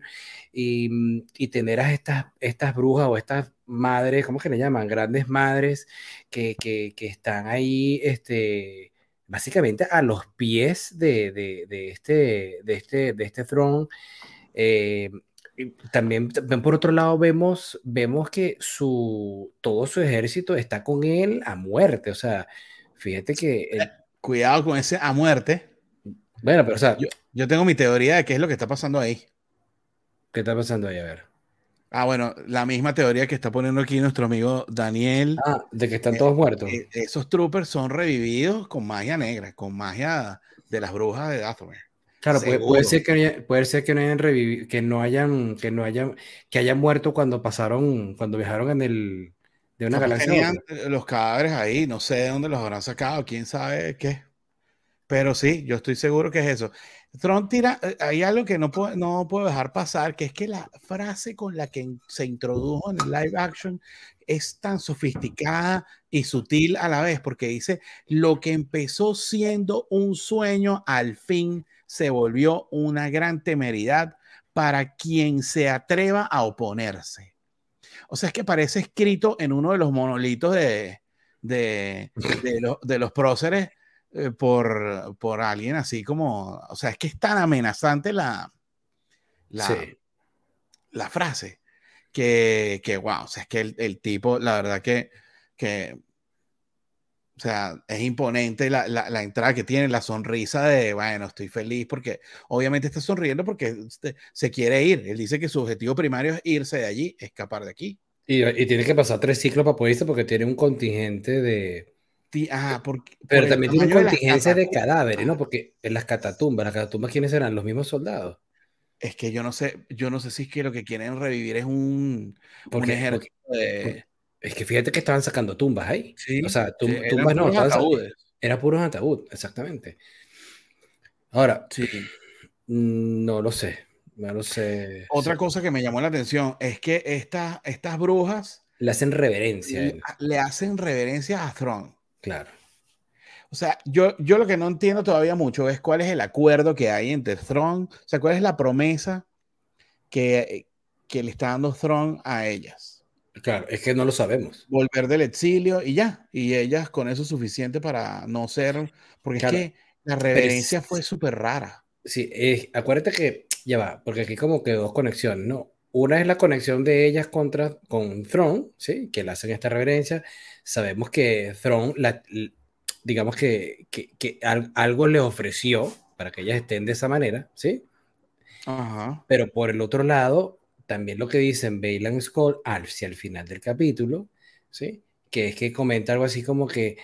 y, y, tener a estas, estas brujas o estas madres, ¿cómo que le llaman? Grandes madres que, que, que están ahí, este, básicamente a los pies de, de, de este, de, este, de este Throne. Eh, también, por otro lado vemos, vemos que su, todo su ejército está con él a muerte. O sea, fíjate que... Eh, cuidado con ese a muerte. Bueno, pero o sea... Yo, tengo mi teoría de qué es lo que está pasando ahí. ¿Qué está pasando ahí? A ver. Ah, bueno, la misma teoría que está poniendo aquí nuestro amigo Daniel. Ah, de que están todos muertos. Eh, esos troopers son revividos con magia negra, con magia de las brujas de Dathomir. Claro, puede, ser que puede ser que no hayan revivido, que no hayan, que no hayan, que hayan muerto cuando pasaron, cuando viajaron en el de una galaxia. los cadáveres ahí, no sé de dónde los habrán sacado, quién sabe qué. Pero sí, yo estoy seguro que es eso. Tron tira, eh, hay algo que no puedo, no puedo dejar pasar, que es que la frase con la que se introdujo en el live action es tan sofisticada y sutil a la vez, porque dice, lo que empezó siendo un sueño, al fin se volvió una gran temeridad para quien se atreva a oponerse. O sea, es que parece escrito en uno de los monolitos de, de, de, los próceres eh, por, por, alguien así como, o sea, es que es tan amenazante la, la, la frase que, que, wow, o sea, es que el, el tipo, la verdad que, que o sea, es imponente la, la, la, entrada que tiene, la sonrisa de, bueno, estoy feliz porque obviamente está sonriendo porque se quiere ir. Él dice que su objetivo primario es irse de allí, escapar de aquí. Y, y tiene que pasar tres ciclos para poder irse porque tiene un contingente de... Ah, porque, Pero también tiene un contingente de, cadáveres, ¿no? Porque en las catatumbas, las catatumbas, ¿quiénes eran? Los mismos soldados. Es que yo no sé, yo no sé si es que lo que quieren revivir es un, un ejército de... Es que fíjate que estaban sacando tumbas ahí. Sí, o sea, tumbas no, ataúdes. Era puros ataúd, exactamente. Ahora, sí. Mm, no lo sé. No lo sé. Otra cosa que me llamó la atención es que estas, estas brujas le hacen reverencia. Le, hacen reverencia a Throne. Claro. O sea, yo, yo lo que no entiendo todavía mucho es cuál es el acuerdo que hay entre Throne, o sea, cuál es la promesa que, que le está dando Throne a ellas. Claro, es que no lo sabemos. Volver del exilio y ya. Y ellas con eso es suficiente para no ser. Porque es que la reverencia fue súper rara. Sí, acuérdate que ya va, porque aquí como que dos conexiones, ¿no? Una es la conexión de ellas contra, con Throne, ¿sí? Que le hacen esta reverencia. Sabemos que Throne, la, digamos que, que, que, algo le ofreció para que ellas estén de esa manera, ¿sí? Ajá. Pero por el otro lado, también lo que dicen Bailan Skull hacia el final del capítulo, ¿sí? Que es que comenta algo así como que,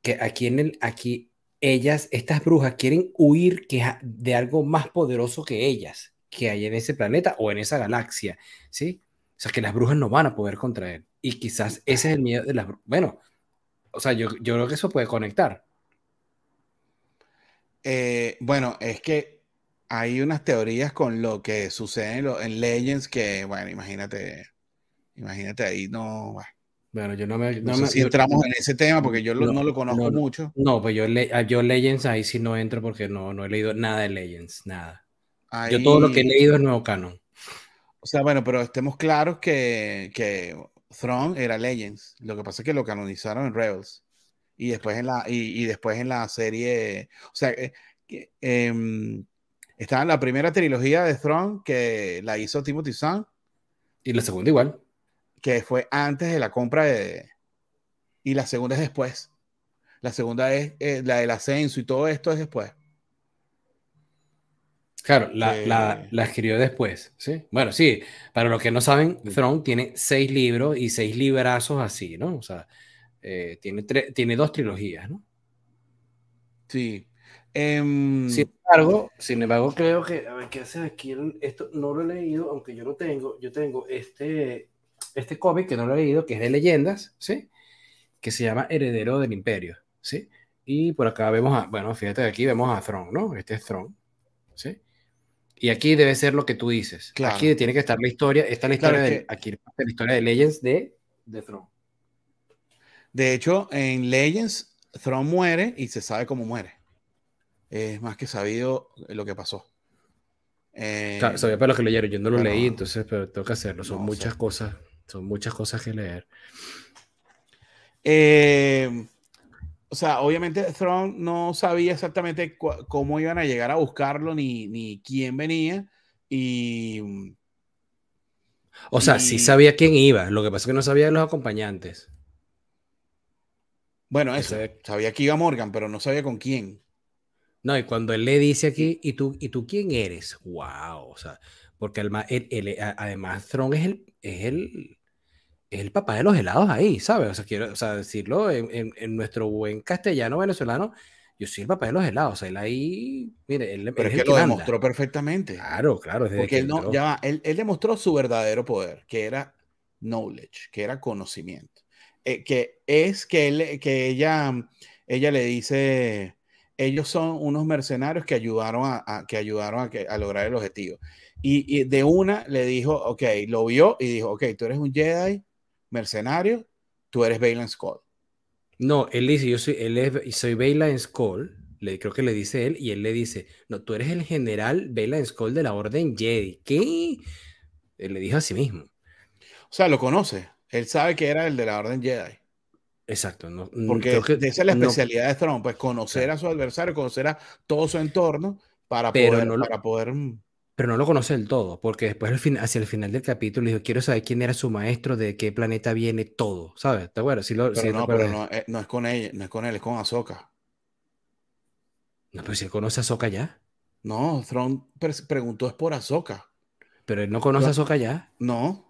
que aquí en el, aquí ellas, estas brujas quieren huir que, de algo más poderoso que ellas, que hay en ese planeta o en esa galaxia, ¿sí? O sea, que las brujas no van a poder contra él. Y quizás ese es el miedo de las brujas. Bueno, o sea, yo, yo creo que eso puede conectar. Eh, bueno, es que hay unas teorías con lo que sucede en, Legends que, bueno, imagínate, imagínate ahí, no, bueno. yo no me... No, sé si entramos en ese tema porque yo no, lo conozco mucho. No, pues yo, ah, yo Legends ahí sí no entro porque no, no he leído nada de Legends, nada. Yo todo lo que he leído es nuevo canon. O sea, bueno, pero estemos claros que, que Throne era Legends. Lo que pasa es que lo canonizaron en Rebels. Y después en la, y, después en la serie. O sea, eh, eh, estaba en la primera trilogía de Throne que la hizo Timothy Zahn. Y la segunda igual. que fue antes de la compra de... Y la segunda es después. La segunda es eh, la del ascenso y todo esto es después. Claro, la, la, escribió después, ¿sí? Bueno, sí, para los que no saben, Throne tiene seis libros y seis librazos así, ¿no? O sea, eh, tiene, tiene dos trilogías, ¿no? Sí. Em, sin embargo, sin embargo, creo que, a ver, ¿qué hace aquí? Esto no lo he leído, aunque yo lo tengo, yo tengo este, este cómic que no lo he leído, que es de leyendas, ¿sí? Que se llama Heredero del Imperio, ¿sí? Y por acá vemos a, bueno, fíjate, aquí vemos a Throne, ¿no? Este es Throne, ¿sí? Y aquí debe ser lo que tú dices. Aquí tiene que estar la historia. Esta es la historia, de, aquí, la historia de Legends de, de Throne. De hecho, en Legends, Throne muere y se sabe cómo muere. Es más que sabido lo que pasó. Eh, sabía para los que leyeron. Yo no lo leí, entonces pero tengo que hacerlo. Son muchas cosas. Son muchas cosas que leer. Eh, o sea, obviamente Throne no sabía exactamente cómo iban a llegar a buscarlo ni, ni quién venía. Y. O sea, sí sabía quién iba. Lo que pasa es que no sabía los acompañantes. Bueno, eso. Sabía que iba Morgan, pero no sabía con quién. No, y cuando él le dice aquí, ¿y tú, ¿y tú quién eres? ¡Wow! O sea, porque además Throne es el, es el, es el papá de los helados ahí, ¿sabes? O sea, quiero decirlo en, nuestro buen castellano venezolano, yo soy el papá de los helados. O sea, él ahí, mire, él, Pero es que lo demostró perfectamente. Claro, claro. Porque él, no, ya, él, demostró su verdadero poder, que era knowledge, que era conocimiento. Eh, que es que, él, que ella, ella le dice, ellos son unos mercenarios que ayudaron a, que ayudaron a, que, a, lograr el objetivo. Y, y, de una le dijo, ok, lo vio y dijo, ok, tú eres un Jedi, mercenario, tú eres Bailan Skull. No, él dice, yo soy, él es, soy Skull, le, creo que le dice él, y él le dice, no, tú eres el general Bailan Skull de la Orden Jedi. ¿Qué? Él le dijo a sí mismo. O sea, lo conoce. Él sabe que era el de la Orden Jedi. Exacto. No, Porque esa es la especialidad de Throne, pues conocer a su adversario, conocer a todo su entorno para poder, para poder mm, pero no lo conoce del todo, porque después hacia el final del capítulo dijo, quiero saber quién era su maestro, de qué planeta viene todo, ¿sabes? ¿Te acuerdas? pero no, pero no, eh, no, es con ella, no es con él, es con Ahsoka. No, pero si él conoce a Ahsoka ya. No, Thrawn preguntó es por Ahsoka. Pero él no conoce a Ahsoka ya. No.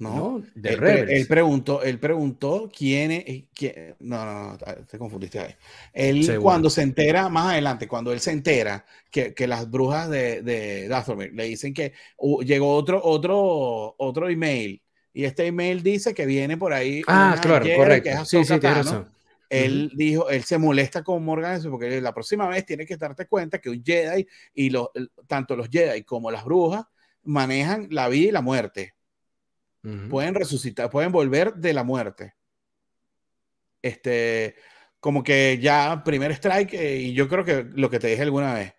No, de él, preguntó, él preguntó quién es. Quién, no, no, no, te confundiste ahí. Él, cuando se entera, más adelante, cuando él se entera que, que las brujas de, de Dathomir le dicen que llegó otro, otro, otro email y este email dice que viene por ahí. Ah, claro, correcto. sí, sí, Él dijo, él se molesta con Morgan porque la próxima vez tienes que darte cuenta que un Jedi y los, tanto los Jedi como las brujas manejan la vida y la muerte Pueden resucitar, pueden volver de la muerte. Este, como que ya primer strike, eh, y yo creo que lo que te dije alguna vez,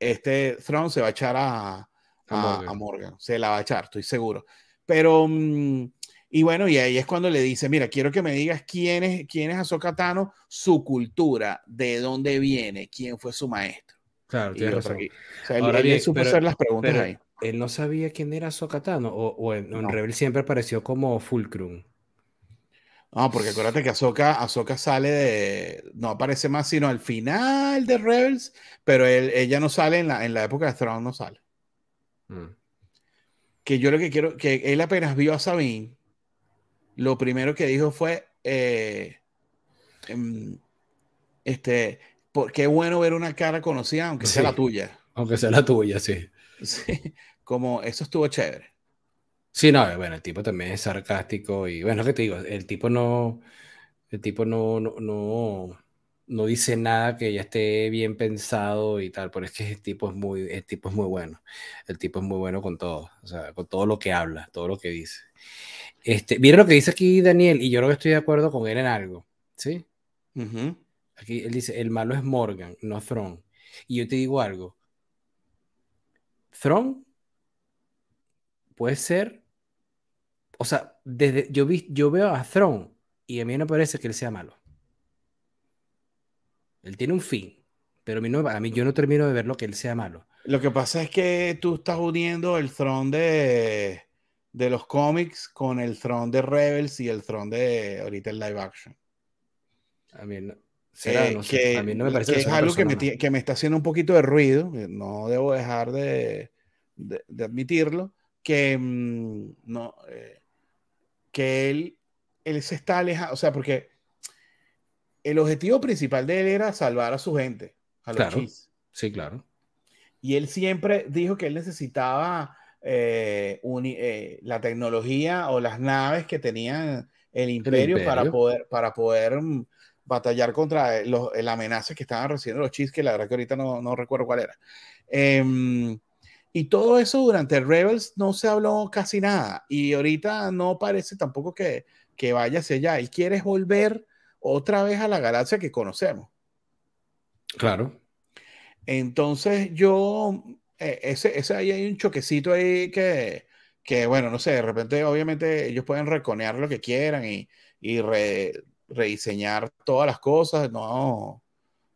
este Throne se va a echar a, a, Morgan. se la va a echar, estoy seguro. Pero, mm, y bueno, y ahí es cuando le dice, mira, quiero que me digas quién es, quién es Ahsoka Tano, su cultura, de dónde viene, quién fue su maestro. Claro, tiene razón. O sea, Ahora él, supo hacer las preguntas ahí él no sabía quién era Sokatano, o, en, Rebel siempre apareció como Fulcrum. No, porque acuérdate que Ahsoka, sale de. No aparece más sino al final de Rebels, pero él, ella no sale en la, en la época de Throne, no sale. Mm. Que yo lo que quiero. Que él apenas vio a Sabine, lo primero que dijo fue. Eh, em, este. Qué bueno ver una cara conocida, aunque sea la tuya. Aunque sea la tuya, sí. Sí como eso estuvo chévere. Sí, no, bueno, el tipo también es sarcástico y bueno, que te digo, el tipo no, el tipo no, no, no, dice nada que ya esté bien pensado y tal, pero es que el tipo es muy, el tipo es muy bueno, el tipo es muy bueno con todo, o sea, con todo lo que habla, todo lo que dice. Este, mira lo que dice aquí Daniel y yo creo que estoy de acuerdo con él en algo, ¿sí? Aquí él dice, el malo es Morgan, no Throne. Y yo te digo algo, Throne puede ser. O sea, desde, yo, vi, yo veo a Throne y a mí no parece que él sea malo. Él tiene un fin, pero a mí, no, a mí yo no termino de ver lo que él sea malo. Lo que pasa es que tú estás uniendo el Throne de, de los cómics con el Throne de Rebels y el Throne de ahorita el live action. A mí no, eh, que, a mí no me parece que, es algo que me, que me, está haciendo un poquito de ruido, no debo dejar de, de, admitirlo, que mm, no, eh, que él, él se está alejando, o sea, porque el objetivo principal de él era salvar a su gente, a los claro. Sí, claro. Y él siempre dijo que él necesitaba eh, eh, la tecnología o las naves que tenían el imperio, para poder, para poder mm, batallar contra los, la amenaza que estaban recibiendo los chis, que la verdad que ahorita no, no recuerdo cuál era. Em, y todo eso durante Rebels no se habló casi nada. Y ahorita no parece tampoco que, que vaya hacia allá. Él quiere volver otra vez a la galaxia que conocemos. Claro. Entonces yo, eh, ese, ese ahí hay un choquecito ahí que, que, bueno, no sé, de repente obviamente ellos pueden reconear lo que quieran y, y rediseñar todas las cosas, no,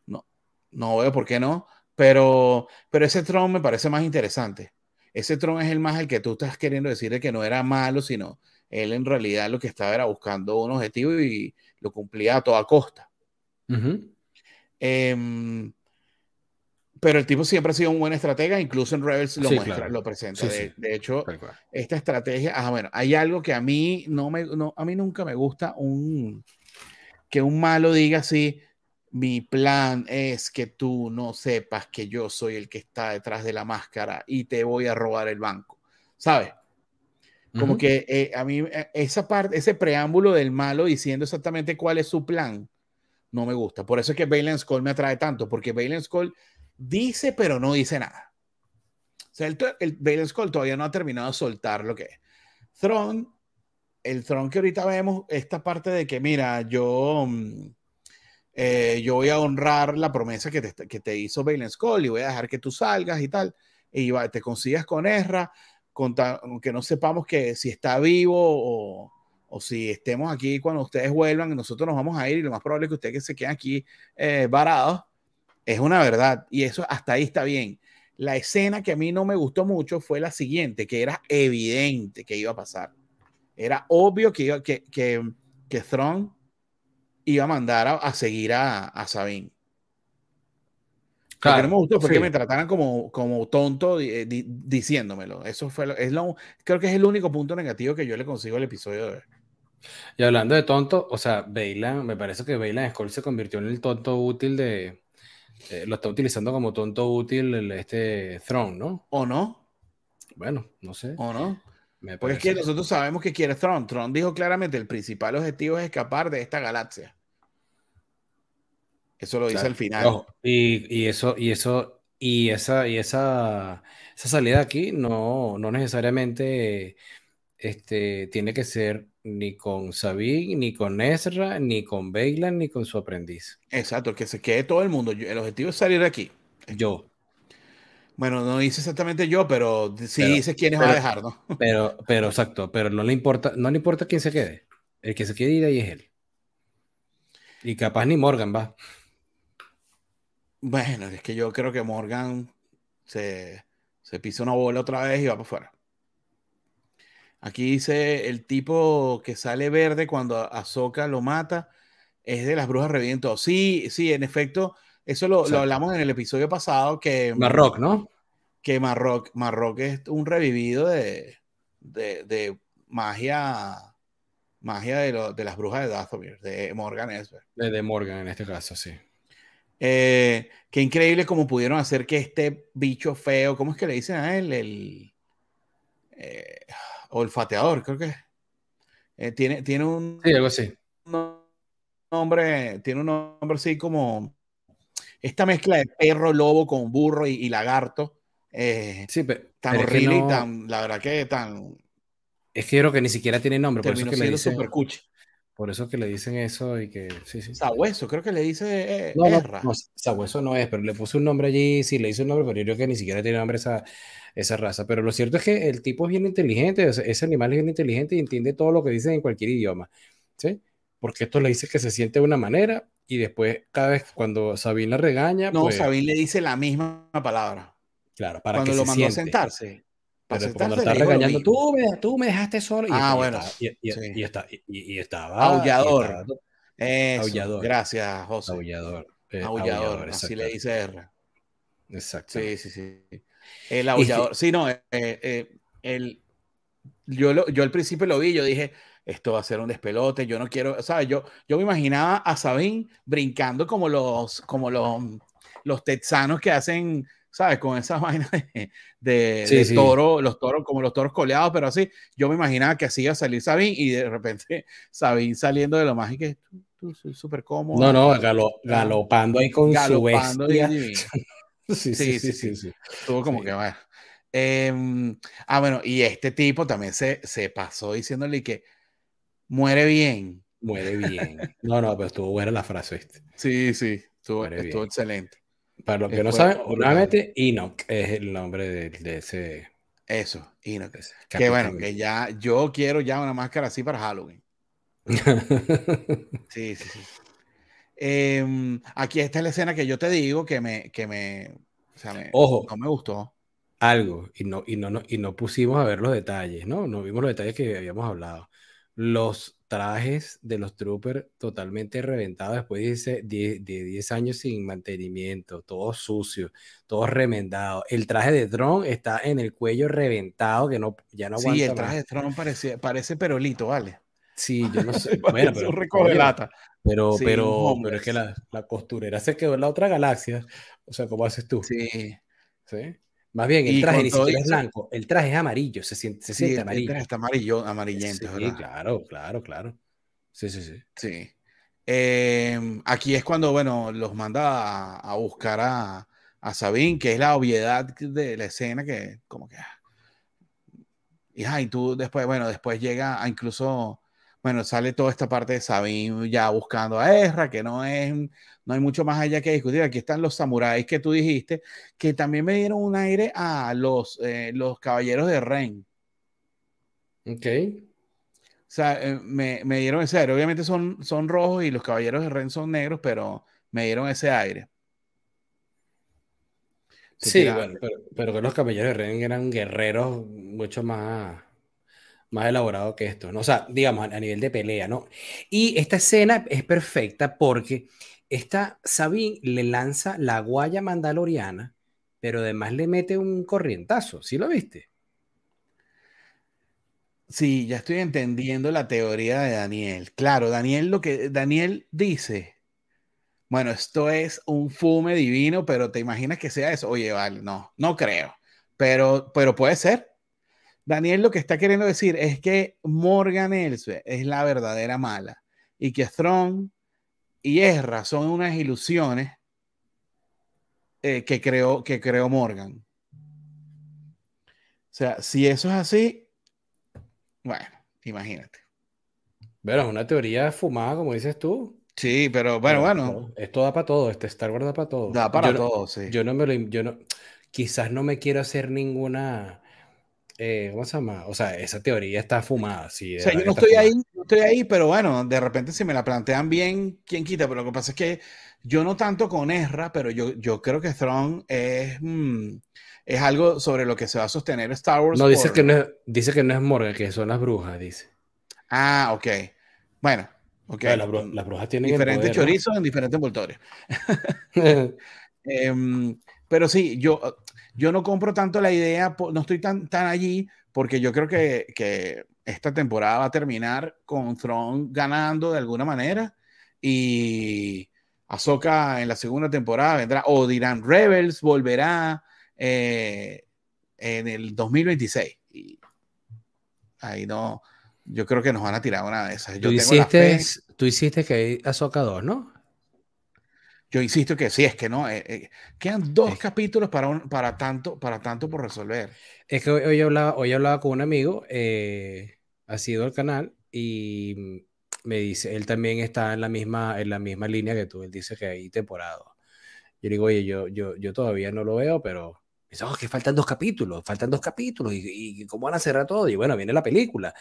no, no veo por qué no, pero, pero ese Tron me parece más interesante. Ese Tron es el más el que tú estás queriendo decir de que no era malo, sino él en realidad lo que estaba era buscando un objetivo y lo cumplía a toda costa. Em, pero el tipo siempre ha sido un buen estratega, incluso en Rebels lo muestra, lo presenta. de, hecho, esta estrategia, ah, bueno, hay algo que a mí no me, no, a mí nunca me gusta un que un malo diga así, mi plan es que tú no sepas que yo soy el que está detrás de la máscara y te voy a robar el banco, ¿sabes? Como que eh, a mí eh, esa parte, ese preámbulo del malo diciendo exactamente cuál es su plan, no me gusta. Por eso es que Balen Skull me atrae tanto, porque Balen Skull dice, pero no dice nada. O sea, el, el Skull todavía no ha terminado de soltar lo que es. Throne, el Throne que ahorita vemos, esta parte de que, mira, yo, mm, eh, yo voy a honrar la promesa que te, que te hizo Balen Skull y voy a dejar que tú salgas y tal, y te consigas con Ezra aunque no sepamos que si está vivo o, o, si estemos aquí cuando ustedes vuelvan, nosotros nos vamos a ir y lo más probable es que ustedes que se queden aquí eh, varados, es una verdad. Y eso hasta ahí está bien. La escena que a mí no me gustó mucho fue la siguiente, que era evidente que iba a pasar. Era obvio que, iba, que, que, que iba a mandar a, seguir a, a Sabine. Claro, no me gustó fue que me trataran como, como tonto eh, diciéndomelo. Eso fue es lo, creo que es el único punto negativo que yo le consigo al episodio de hoy. Y hablando de tonto, o sea, Bailan, me parece que Bailan Skull se convirtió en el tonto útil de. lo está utilizando como tonto útil el, este Throne, ¿no? ¿O no? Bueno, no sé. ¿O no? Porque es que nosotros sabemos que quiere Throne. Throne dijo claramente: el principal objetivo es escapar de esta galaxia. Eso lo dice al final. y, eso, y eso, y esa, y esa, esa salida aquí no, no necesariamente este, tiene que ser ni con Sabine, ni con Ezra, ni con Bailan, ni con su aprendiz. Exacto, que se quede todo el mundo. El objetivo es salir de aquí. Yo. Bueno, no dice exactamente yo, pero sí dice quiénes va a dejar, ¿no? Pero, pero exacto, pero no le importa, no le importa quién se quede. El que se quede ir ahí es él. Y capaz ni Morgan va. Bueno, es que yo creo que Morgan se, se pisa una bola otra vez y va para afuera. Aquí dice el tipo que sale verde cuando Azoka lo mata es de las brujas reviento. Sí, sí, en efecto, eso lo, hablamos en el episodio pasado que Marrock, ¿no? Que Marrock, Marrock es un revivido de, de, magia magia de, de, las brujas de Dathomir, de Morgan Esper. de Morgan en este caso, sí. Eh, qué increíble cómo pudieron hacer que este bicho feo, ¿cómo es que le dicen a él? El eh, olfateador, creo que eh, tiene, tiene un. Sí, algo así. nombre, tiene un nombre así como esta mezcla de perro, lobo con burro y, lagarto. sí, pero, tan horrible y tan, la verdad que tan. Es que creo que ni siquiera tiene nombre, por eso que le dicen, super cuchi. Por eso que le dicen eso y que. Sí, sí. Sabueso, creo que le dice. Eh, no, no, Sabueso no es, pero le puse un nombre allí, sí, le hizo un nombre, pero yo creo que ni siquiera tiene nombre esa, esa raza. Pero lo cierto es que el tipo es bien inteligente, ese animal es bien inteligente y entiende todo lo que dicen en cualquier idioma. ¿Sí? Porque esto le dice que se siente de una manera y después, cada vez cuando Sabine la regaña. No, pues Sabine le dice la misma palabra. Claro, para cuando que lo mandó a sentarse. Pero cuando lo está regañando, tú me, tú me dejaste solo. Y ah, bueno. Y, está, y, estaba. Aullador. aullador. Gracias, José. Aullador. Eh, aullador, así le dice R. Exacto. Sí, sí, sí. El aullador. Sí, no, eh, eh, el, yo, yo al principio lo vi, yo dije, esto va a ser un despelote, yo no quiero, ¿sabes? Yo, yo me imaginaba a Sabín brincando como los, como los, los texanos que hacen, ¿sabes? Con esas vainas de, de, toro, los toros, como los toros coleados, pero así, yo me imaginaba que así iba a salir Sabín y de repente Sabín saliendo de lo más y que tú, súper cómodo. No, no, galopando ahí con su bestia. sí, sí, sí, sí, sí, Estuvo como que, bueno. Em, ah, bueno, y este tipo también se, se pasó diciéndole que muere bien. Muere bien. No, no, pero estuvo buena la frase, ¿viste? Sí, sí, estuvo, estuvo excelente. Para los que no saben, nuevamente Enoch es el nombre de, ese. Eso, Enoch. Que bueno, que ya yo quiero ya una máscara así para Halloween. sí, sí, sí. Em, aquí está la escena que yo te digo que me, que me, o sea, me Ojo, no me gustó. Algo, y no, y, no, y no pusimos a ver los detalles, ¿no? No vimos los detalles que habíamos hablado los trajes de los troopers totalmente reventados después de 10 años sin mantenimiento, todo sucio, todo remendado. El traje de Tron está en el cuello reventado que no, ya no aguanta. Sí, el traje de Tron parece, parece perolito, ¿vale? Sí, yo no sé. bueno, pero, recoge lata. Pero, pero, pero es que la, la, costurera se quedó en la otra galaxia. O sea, ¿cómo haces tú? Sí. ¿Sí? Más bien, el traje ni siquiera es blanco, el traje es amarillo, se siente, se siente amarillo. El traje está amarillo, amarillento, sí, claro, claro, claro. Sí, sí, sí. Sí. Em, aquí es cuando, bueno, los manda a, buscar a, a Sabine, que es la obviedad de la escena que, como que. Ah. Y, y tú después, bueno, después llega a incluso bueno, sale toda esta parte de Sabine ya buscando a Ezra, que no es, no hay mucho más allá que discutir. Aquí están los samuráis que tú dijiste, que también me dieron un aire a los, eh, los caballeros de Ren. Ok. O sea, eh, me, me, dieron ese aire. Obviamente son, son rojos y los caballeros de Ren son negros, pero me dieron ese aire. Sí, bueno, pero, pero, que los caballeros de Ren eran guerreros mucho más más elaborado que esto, ¿no? O sea, digamos, a, nivel de pelea, ¿no? Y esta escena es perfecta porque esta Sabine le lanza la guaya mandaloriana, pero además le mete un corrientazo, ¿sí lo viste? Sí, ya estoy entendiendo la teoría de Daniel. Claro, Daniel lo que Daniel dice, bueno, esto es un fume divino, pero te imaginas que sea eso. Oye, vale, no, no creo. Pero, pero puede ser. Daniel lo que está queriendo decir es que Morgan Elsbeth es la verdadera mala y que Strong y Ezra son unas ilusiones eh, que, creó, que creó Morgan. O sea, si eso es así, bueno, imagínate. Bueno, es una teoría fumada, como dices tú. Sí, pero bueno, bueno. Esto da para todo, este Star Wars da para todo. Da para todo, sí. Yo no me lo, yo no, quizás no me quiero hacer ninguna eh, ¿cómo se llama? O sea, esa teoría está fumada. Sí, o sea, yo no estoy ahí, no estoy ahí, pero bueno, de repente si me la plantean bien, ¿quién quita? Pero lo que pasa es que yo no tanto con Ezra, pero yo, yo creo que Throne es, mm, es algo sobre lo que se va a sostener Star Wars. No, dice, que no es, dice que no es Morgan, que son las brujas, dice. Ah, ok. Bueno, ok. las brujas tienen diferentes chorizos en diferentes envoltorios. Em, pero sí, yo yo no compro tanto la idea, no estoy tan, tan allí, porque yo creo que, que esta temporada va a terminar con Throne ganando de alguna manera y Ahsoka en la segunda temporada vendrá, o dirán Rebels volverá eh, en el 2026. Y ahí no, yo creo que nos van a tirar una de esas. tú, hiciste, tú hiciste que hay Ahsoka 2, ¿no? Yo insisto que sí, es que no. Eh, eh, quedan dos capítulos para, para, tanto, para tanto por resolver. Es que hoy, hablaba, hoy hablaba con un amigo, eh, ha sido al canal, y me dice, él también está en la misma, en la misma línea que tú. Él dice que hay temporada. Yo digo, oye, yo, yo, yo todavía no lo veo, pero dice, oh, que faltan dos capítulos, faltan dos capítulos, y, cómo van a cerrar todo. Y bueno, viene la película.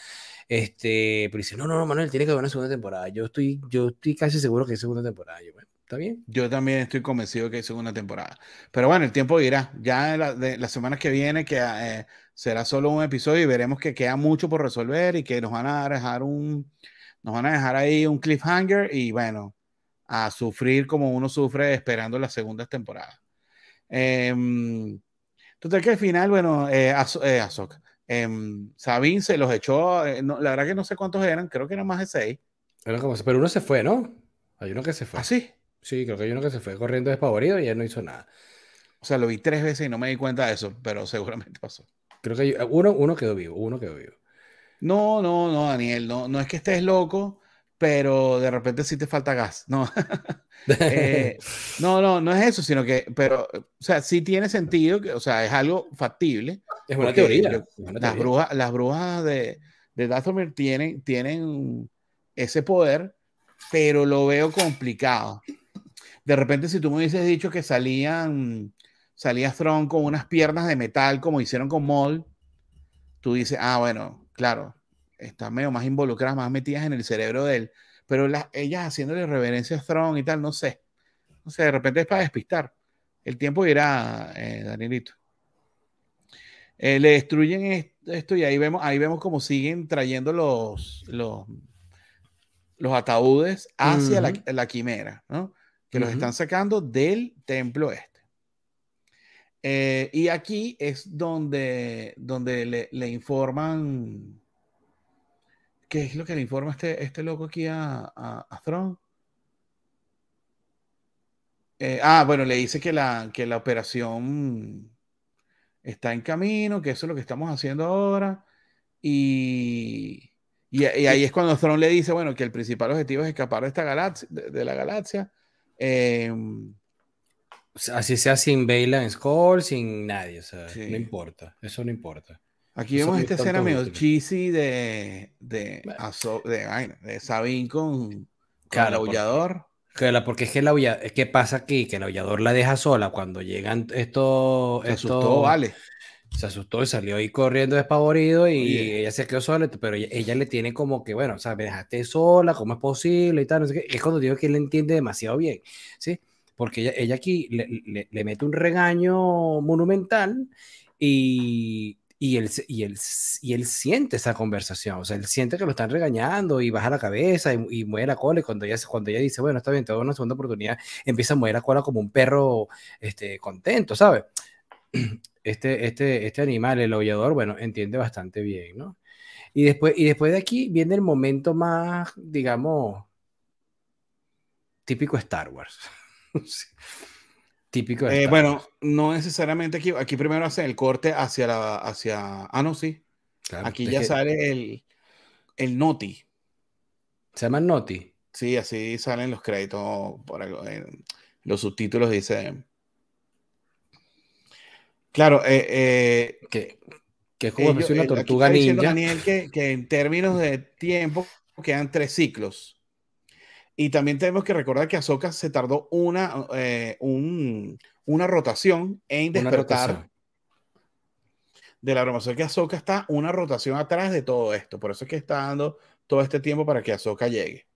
Este, pero dice, no, no, no, Manuel, tiene que haber una segunda temporada. Yo estoy, yo estoy casi seguro que es segunda temporada. Yo, bueno, ¿Está bien? Yo también estoy convencido que es segunda temporada. Pero bueno, el tiempo irá. Ya la, de, las semanas que viene que, eh, será solo un episodio y veremos que queda mucho por resolver y que nos van a dejar un, nos van a dejar ahí un cliffhanger y bueno, a sufrir como uno sufre esperando las segundas temporadas. Eh, total que al final, bueno, eh, eh em, Sabine se los echó, eh, la verdad que no sé cuántos eran, creo que eran más de seis. Pero, pero uno se fue, ¿no? Hay uno que se fue. ¿Ah, sí? Sí, creo que hay uno que se fue corriendo despavorido y ya no hizo nada. O sea, lo vi tres veces y no me di cuenta de eso, pero seguramente pasó. Creo que uno, uno quedó vivo, uno quedó vivo. No, no, no, Daniel, no, no es que estés loco, pero de repente sí te falta gas. No, eh, no, no, no es eso, sino que, pero, o sea, sí tiene sentido, que, o sea, es algo factible. Es una teoría. las, Brujas, las brujas de, de Dathomir tienen, tienen ese poder, pero lo veo complicado de repente si tú me hubieses dicho que salían, salía Throne con unas piernas de metal como hicieron con Maul, tú dices, ah, bueno, claro, están medio más involucradas, más metidas en el cerebro de él, pero las, ellas haciéndole reverencia a Throne y tal, no sé, no sé, de repente es para despistar. El tiempo irá, eh, Danielito. Eh, le destruyen esto y ahí vemos, ahí vemos cómo siguen trayendo los, los, los ataúdes hacia la, la, quimera, ¿no? Que los están sacando del templo este. Eh, y aquí es donde, donde le, informan. ¿Qué es lo que le informa este, este loco aquí a, a, a eh, ah, bueno, le dice que la, que la operación está en camino, que eso es lo que estamos haciendo ahora. Y, y, ahí es cuando Throne le dice, bueno, que el principal objetivo es escapar de esta galaxia, de la galaxia Em, así sea sin Bailan Skull, sin nadie, o sea, no importa, eso no importa. Aquí vemos esta escena medio cheesy de, de, de, Sabine con, el aullador. porque es que el aullador, ¿qué pasa aquí? Que el aullador la deja sola cuando llegan estos... Asustó, vale. Se asustó y salió ahí corriendo despavorido y ella se quedó sola, pero ella, le tiene como que, bueno, o sea, me dejaste sola, ¿cómo es posible? Y tal, no sé qué. Es cuando digo que él entiende demasiado bien, ¿sí? Porque ella, ella aquí le, le, mete un regaño monumental y, y él, y, él, y él siente esa conversación, o sea, él siente que lo están regañando y baja la cabeza y, y mueve la cola y cuando ella, cuando ella dice, bueno, está bien, te doy una segunda oportunidad, empieza a mover la cola como un perro este, contento, ¿sabes? Este, este, este animal, el aullador, bueno, entiende bastante bien, ¿no? Y después, y después de aquí viene el momento más, digamos, típico Star Wars. típico. Eh, bueno, no necesariamente aquí. Aquí primero hace el corte hacia la. Hacia, ah, no, sí. aquí ya sale el, el Noti. ¿Se llama Noti? Sí, así salen los créditos. Por los subtítulos dice Claro, eh, eh, que, una eh, tortuga ninja. Daniel que, que, en términos de tiempo quedan tres ciclos. Y también tenemos que recordar que Ahsoka se tardó una, un, una rotación en despertar de la bromación que Ahsoka está una rotación atrás de todo esto. Por eso es que está dando todo este tiempo para que Ahsoka llegue.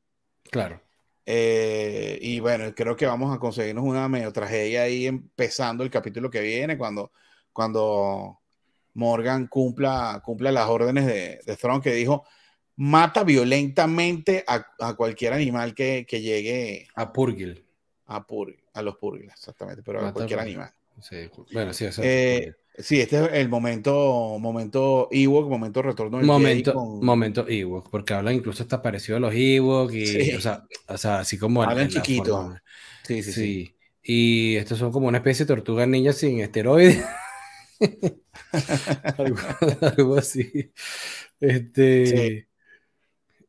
Claro. y bueno, creo que vamos a conseguirnos una medio tragedia ahí empezando el capítulo que viene, cuando cuando Morgan cumpla, cumpla las órdenes de, de Throne que dijo, mata violentamente a, cualquier animal que, llegue. A Purgil. A, a los Purgil, exactamente, pero a cualquier animal. Sí, bueno, sí, eh, sí, este es el momento, momento Ewok, momento retorno del momento, momento Ewok, porque hablan incluso está parecido a los Ewok y, o, sea, o sea, así como hablan chiquito. Sí, sí, sí, Y estos son como una especie de tortuga niña sin esteroides. algo, así. Este,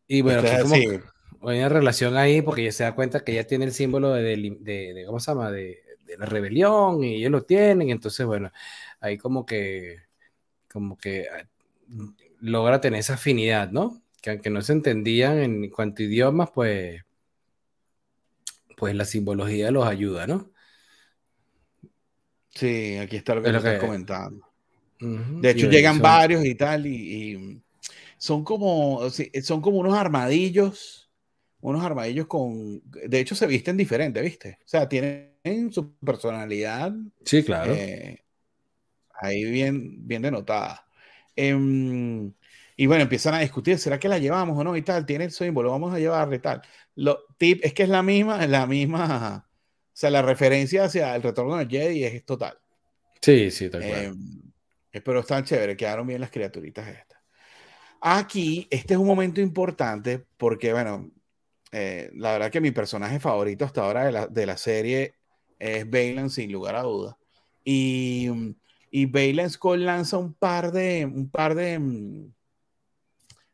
Y bueno, este, hay una relación ahí porque ella se da cuenta que ella tiene el símbolo de, de, ¿cómo se llama? De, la rebelión y ellos lo tienen. Entonces, bueno, ahí como que, como que ah, logra tener esa afinidad, ¿no? Que aunque no se entendían en cuanto a idiomas, pues, pues la simbología los ayuda, ¿no? Sí, aquí está lo que, estás comentando. de hecho, llegan varios y tal, y, son como son como unos armadillos unos armadillos con, de hecho se visten diferente, ¿viste? O sea, tienen su personalidad. Sí, claro. Eh, ahí bien, bien denotada. Em, y bueno, empiezan a discutir, ¿será que la llevamos o no? Y tal, tiene el símbolo, vamos a llevarle y tal. Lo tip es que es la misma, la misma, sea, la referencia hacia el retorno de Jedi es total. Sí, sí, tal cual. Eh, pero están chéveres, quedaron bien las criaturitas estas. Aquí, este es un momento importante porque, bueno, eh, la verdad que mi personaje favorito hasta ahora de la, de la serie es Bailan, sin lugar a dudas. Y, y Bailan Skull lanza un par de, un par de, mm,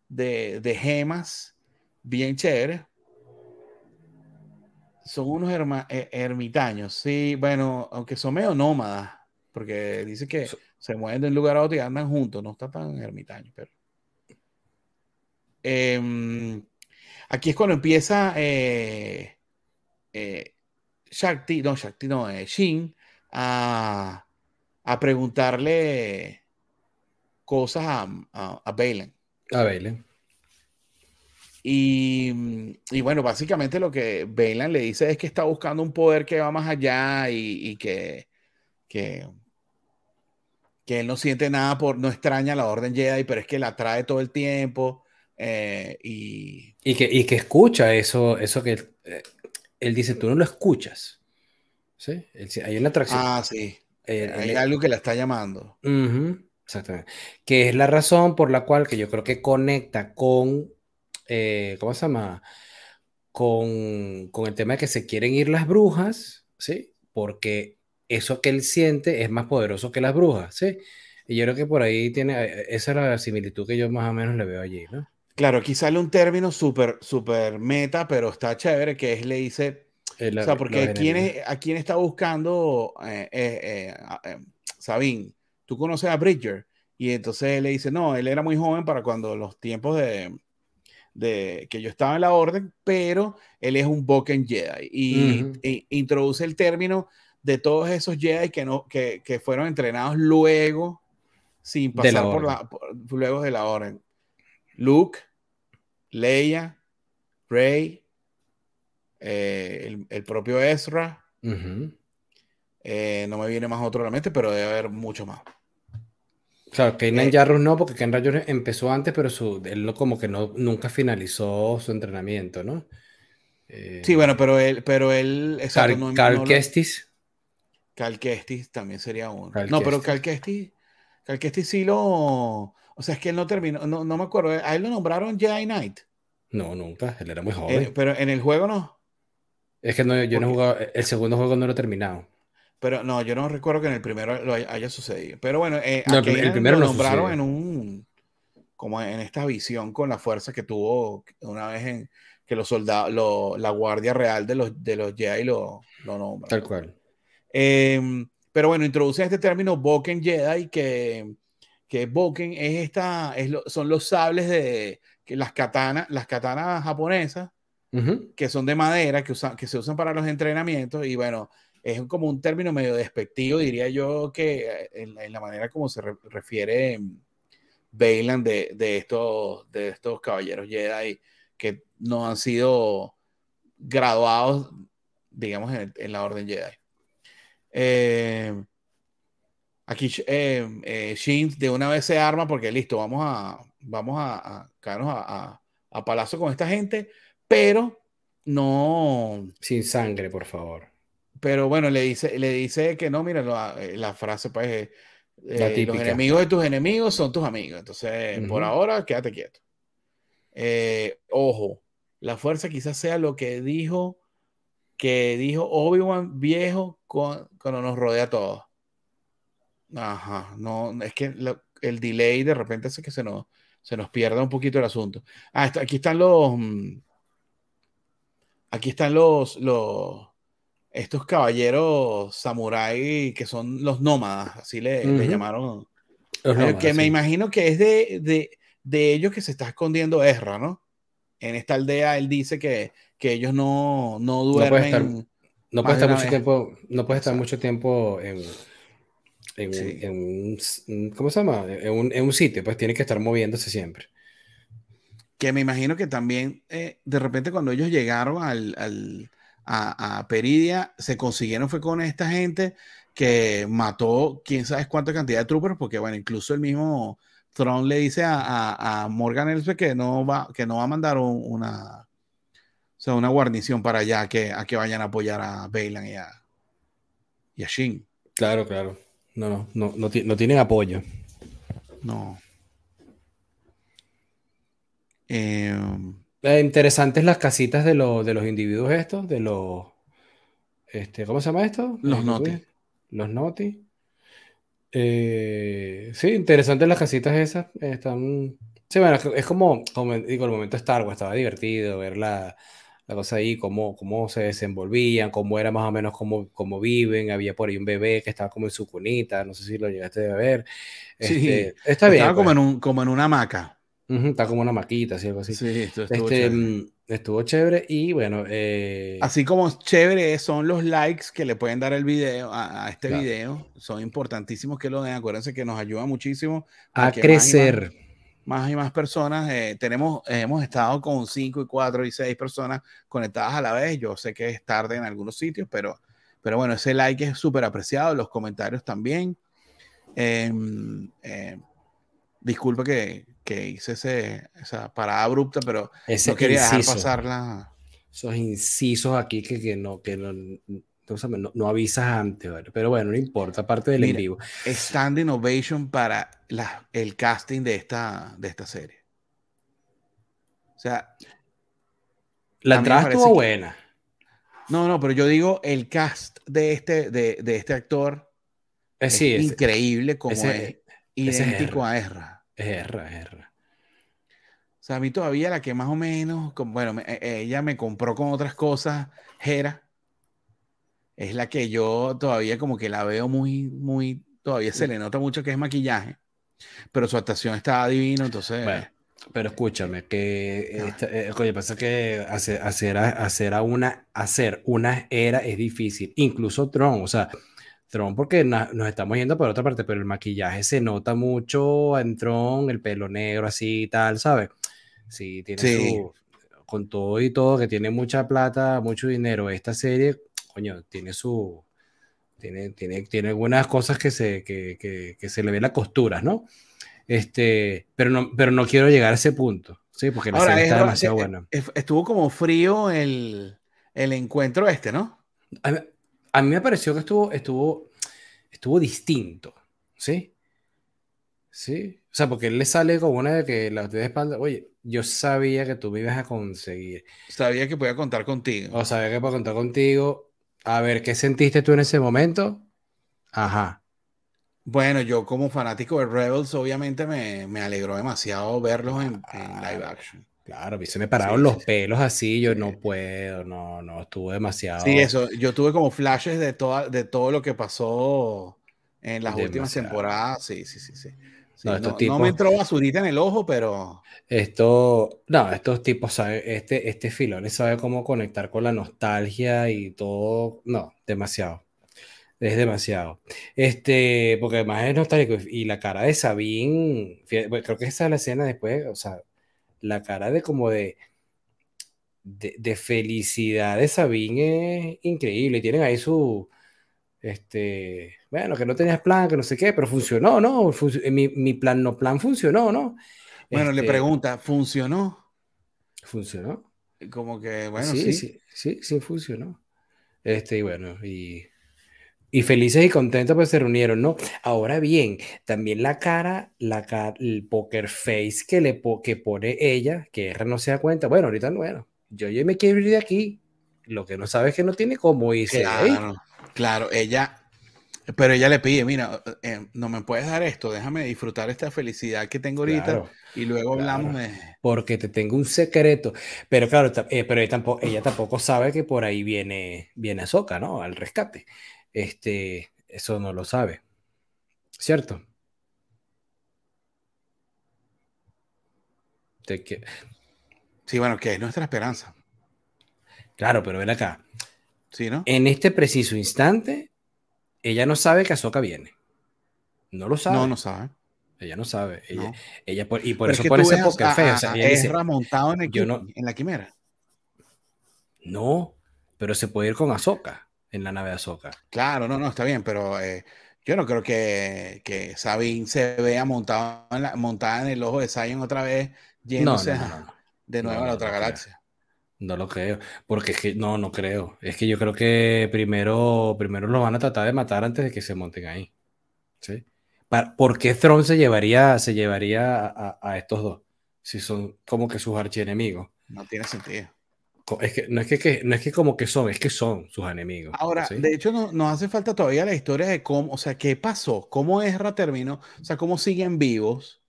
de, de gemas bien chéveres. Son unos eh, ermitaños, sí, bueno, aunque son medio nómadas, porque dice que se mueven de un lugar a otro y andan juntos, no está tan ermitaño, pero. Em, aquí es cuando empieza eh, eh, Shakti, no, Shakti, no, Shin, a, a preguntarle cosas a, a, a a Bailen. Y, y, bueno, básicamente lo que Bailan le dice es que está buscando un poder que va más allá y, que, que, que, él no siente nada por, no extraña la Orden Jedi, pero es que la trae todo el tiempo. Eh, y, y, que, y que escucha eso, eso que eh, él dice, tú no lo escuchas. ¿Sí? hay una atracción. Ah, sí. Eh, hay algo que la está llamando. Exactamente. Que es la razón por la cual que yo creo que conecta con, eh, ¿cómo se llama? Con, con, el tema de que se quieren ir las brujas, ¿sí? Porque eso que él siente es más poderoso que las brujas, ¿sí? Y yo creo que por ahí tiene, eh, esa es la similitud que yo más o menos le veo allí, ¿no? Claro, aquí sale un término súper, súper meta, pero está chévere, que es, le dice, o sea, porque a quién, a quién está buscando eh, eh, Sabine tú conoces a Bridger. Y entonces él le dice, no, él era muy joven para cuando los tiempos de, de que yo estaba en la orden, pero él es un Boken Jedi. Y, introduce el término de todos esos Jedi que, no, que, que fueron entrenados luego, sin pasar por la, luego de la orden. Luke, Leia, Rey, eh, el, propio Ezra. Eh, no me viene más otro a la mente, pero debe haber mucho más. Claro, Kenan eh, no, porque Kenan Jarrus empezó antes, pero su, él no, como que no, nunca finalizó su entrenamiento, ¿no? Eh, sí, bueno, pero él, pero él, Cal, no, Cal Kestis. Cal Kestis también sería uno. no, pero Cal Kestis, Cal Kestis sí lo, o sea, es que él no terminó, no, no me acuerdo, a él lo nombraron Jedi Knight. No, nunca, él era muy joven. pero en el juego no. Es que no, yo no he jugado, el segundo juego no lo he terminado. Pero no, yo no recuerdo que en el primero lo haya, sucedido. Pero bueno, eh, el primero lo nombraron en un. como en esta visión con la fuerza que tuvo una vez en que los soldados, la guardia real de los, de los Jedi lo, lo nombra. Tal cual. Em, pero bueno, introduce este término Boken Jedi, que, que Boken es esta, es son los sables de que las katanas, las katanas japonesas, que son de madera, que, usan, que se usan para los entrenamientos, y bueno, es como un término medio despectivo, diría yo, que eh, en, la manera como se refiere Bailan de, de, estos, de estos caballeros Jedi que no han sido graduados, digamos, en, la Orden Jedi. Eh, aquí eh, Shin de una vez se arma porque listo, vamos a, vamos a caernos a, a palazo con esta gente, pero no... Sin sangre, por favor pero bueno, le dice, le dice que no, mira, la, eh, la frase pues eh, los enemigos de tus enemigos son tus amigos. Entonces, por ahora, quédate quieto. Eh, ojo, la fuerza quizás sea lo que dijo, que dijo Obi-Wan viejo cuando nos rodea a todos. Ajá, no, es que el delay de repente hace que se nos, se nos pierda un poquito el asunto. Ah, aquí están los. Mm, aquí están los, los, estos caballeros samurái que son los nómadas, así le, llamaron. que me imagino que es de, de, ellos que se está escondiendo Ezra, ¿no? En esta aldea él dice que, que ellos no, no duermen. No puede estar, mucho tiempo, no puede estar mucho tiempo en, en, un, ¿cómo se llama? En un, en un, sitio, pues tiene que estar moviéndose siempre. que me imagino que también eh, de repente cuando ellos llegaron al, al a, a, Peridia, se consiguieron fue con esta gente que mató quién sabe cuánta cantidad de troopers, porque bueno, incluso el mismo Tron le dice a, a, Morgan Elsbeth que no va, que no va a mandar una, o sea, una guarnición para allá que, a que vayan a apoyar a Bailan y a, y a Shin. Claro, claro. No, no, no, no, no tienen apoyo. No. Eh, eh, interesantes las casitas de, de los individuos estos, de los... Este, ¿Cómo se llama esto? Los Noti. Los Noti. Eh, sí, interesantes las casitas esas. Están. Sí, bueno, es como, como digo, el momento Star Wars estaba divertido ver la, la cosa ahí, cómo, cómo se desenvolvían, cómo era más o menos cómo, cómo viven. Había por ahí un bebé que estaba como en su cunita, no sé si lo llegaste a ver. Sí, este, está bien. Estaba como, pues. en un, como en una hamaca. Está como una maquita, así algo así. Sí, esto estuvo este, mm, estuvo chévere y bueno. Eh... Así como chévere son los likes que le pueden dar el video a, este video, son importantísimos que lo den. Acuérdense que nos ayuda muchísimo a, crecer. Más y, más, personas. Eh, tenemos, hemos estado con 5 y 4 y 6 personas conectadas a la vez. Yo sé que es tarde en algunos sitios, pero, pero bueno, ese like es súper apreciado. Los comentarios también. Eh, disculpa que, que hice ese, esa parada abrupta, pero ese no quería dejar pasarla. Esos incisos aquí que, que no, que no, no, no, avisas antes, pero bueno, no importa, aparte del Mira, en vivo. Stand Innovation para la, el casting de esta, de esta serie. O sea. La entrada estuvo buena. No, no, pero yo digo el cast de este, de, de este actor. Eh, es, increíble como es idéntico a Ezra. Erra, erra. O sea, a mí todavía la que más o menos, bueno, e, e, ella me compró con otras cosas, Jera, es la que yo todavía como que la veo muy, muy, todavía se le nota mucho que es maquillaje, pero su actuación está divino, entonces... pero escúchame, que ah. eh, oye, pasa que hacer, hacer, hacer, a una, hacer una era es difícil, incluso Tron, o sea, Tron, porque nos estamos yendo por otra parte, pero el maquillaje se nota mucho en Tron, el pelo negro así y tal, ¿sabes? Sí, tiene su. Con todo y todo, que tiene mucha plata, mucho dinero. Esta serie, coño, tiene su. Tiene, tiene, tiene algunas cosas que se, que, que, que se le ve las costuras, ¿no? Este, pero no, pero no quiero llegar a ese punto, ¿sí? Porque la serie está demasiado eh, buena. Eh, estuvo como frío el, el encuentro este, ¿no? a mí me pareció que estuvo, estuvo, estuvo distinto, ¿sí? Sí, o sea, porque él le sale como una de que la de espalda, oye, yo sabía que tú me ibas a conseguir. Sabía que podía contar contigo. O sabía que podía contar contigo. A ver, ¿qué sentiste tú en ese momento? Ajá. Bueno, yo como fanático de Rebels, obviamente me, me alegró demasiado verlos en, en live action. Claro, se me pararon los pelos así, yo no puedo, no, no, estuvo demasiado. Sí, eso, yo tuve como flashes de, toda, de todo lo que pasó en las últimas temporadas, sí, sí, sí, sí. no, me entró basurita en el ojo, pero... Esto, no, estos tipos, saben, este, este filón sabe cómo conectar con la nostalgia y todo, no, demasiado. Es demasiado. Este, porque además es nostálgico. Y la cara de Sabine, creo que esa es la escena después, o sea, la cara de como de, de, felicidad de Sabine es increíble. Tienen ahí su, este, bueno, que no tenías plan, que no sé qué, pero funcionó, ¿no? mi, plan no plan funcionó, ¿no? Bueno, le este pregunta, ¿funcionó? ¿Funcionó? Como que, bueno, sí. Sí, sí, sí, funcionó. Este, y bueno, y y felices y contentos pues se reunieron, ¿no? Ahora bien, también la cara, la cara, el poker face que le que pone ella, que R no se da cuenta, bueno, ahorita no, bueno, yo ya me quiero ir de aquí, lo que no sabe es que no tiene cómo irse claro, Claro, ella, pero ella le pide, mira, eh, no me puedes dar esto, déjame disfrutar esta felicidad que tengo ahorita y luego hablamos de... Porque te tengo un secreto, pero claro, eh, pero ella tampoco, ella tampoco sabe que por ahí viene, viene Azoka, ¿no? Al rescate este, eso no lo sabe. ¿Cierto? Sí, bueno, que es nuestra esperanza. Claro, pero ven acá. Sí, ¿no? En este preciso instante, ella no sabe que Azoka viene. No lo sabe. No, no sabe. Ella no sabe. Ella, ella y por eso por ese poker feo. O sea, montado en, el, en la quimera. No, pero se puede ir con Azoka en la nave de Azoka. Claro, no, no, está bien, pero eh, yo no creo que, que Sabine se vea montado en la, montada en el ojo de Zion otra vez, yéndose de nuevo a la otra galaxia. No lo creo, porque es que no, no creo. Es que yo creo que primero, primero los van a tratar de matar antes de que se monten ahí. ¿Sí? ¿Por qué Throne se llevaría, se llevaría a, estos dos? Si son como que sus archienemigos. No tiene sentido. Es que, no, es que, no es que como que son, es que son sus enemigos. Ahora, de hecho, no, nos hace falta todavía la historia de cómo, o sea, qué pasó, cómo Ezra terminó, o sea, cómo siguen vivos,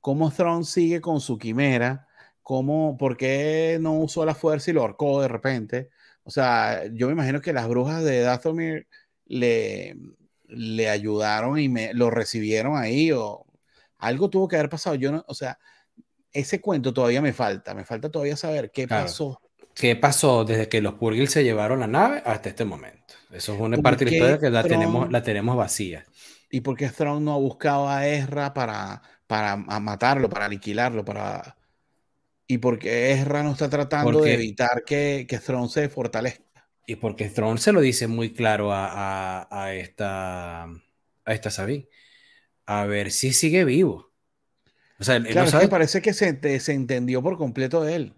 cómo Throne sigue con su quimera, cómo, por qué no usó la fuerza y lo ahorcó de repente. O sea, yo me imagino que las brujas de Dathomir le, le ayudaron y me lo recibieron ahí o algo tuvo que haber pasado. Yo no, o sea, ese cuento todavía me falta, me falta todavía saber qué pasó. ¿Qué pasó desde que los Purgil se llevaron la nave hasta este momento? Eso es una parte de la historia que la tenemos, la tenemos vacía. ¿Y por qué Strong no ha buscado a Ezra para, para matarlo, para aniquilarlo, para... ¿Y por qué Ezra no está tratando de evitar que, que se fortalezca? Y porque Throne se lo dice muy claro a, a, esta a esta Sabine. A ver si sigue vivo. O sea, claro, no parece que se, se, entendió por completo de él.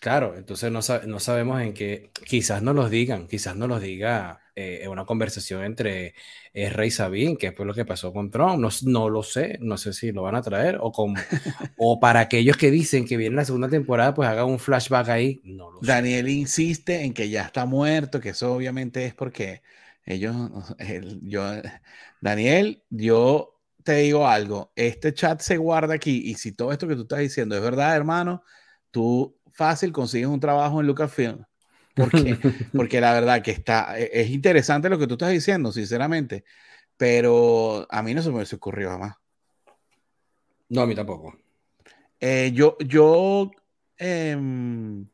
Claro, entonces no, no sabemos en qué, quizás no los digan, quizás no los diga eh, una conversación entre eh, Rey Sabine, que fue lo que pasó con Trump, no, no, lo sé, no sé si lo van a traer, o, con, o para aquellos que dicen que viene la segunda temporada, pues haga un flashback ahí, no lo Daniel insiste en que ya está muerto, que eso obviamente es porque ellos, yo, Daniel, yo te digo algo, este chat se guarda aquí y si todo esto que tú estás diciendo es verdad, hermano, tú fácil consigues un trabajo en Lucasfilm. Porque, porque la verdad que está, e, es interesante lo que tú estás diciendo, sinceramente, pero a mí no se me ocurrido jamás. No, a mí tampoco. Eh, yo, yo, em,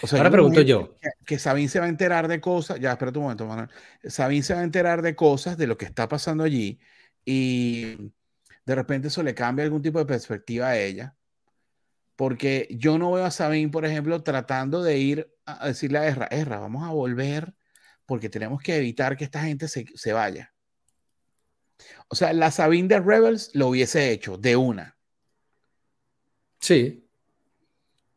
o sea, ahora pregunto yo. Que, que, Sabine se va a enterar de cosas, ya, espera un momento, Manuel. Sabine se va a enterar de cosas, de lo que está pasando allí, y de repente eso le cambia algún tipo de perspectiva a ella porque yo no veo a Sabine, por ejemplo, tratando de ir a decirle a Ezra, Ezra, vamos a volver porque tenemos que evitar que esta gente se, vaya. O sea, la Sabine de Rebels lo hubiese hecho de una. Sí.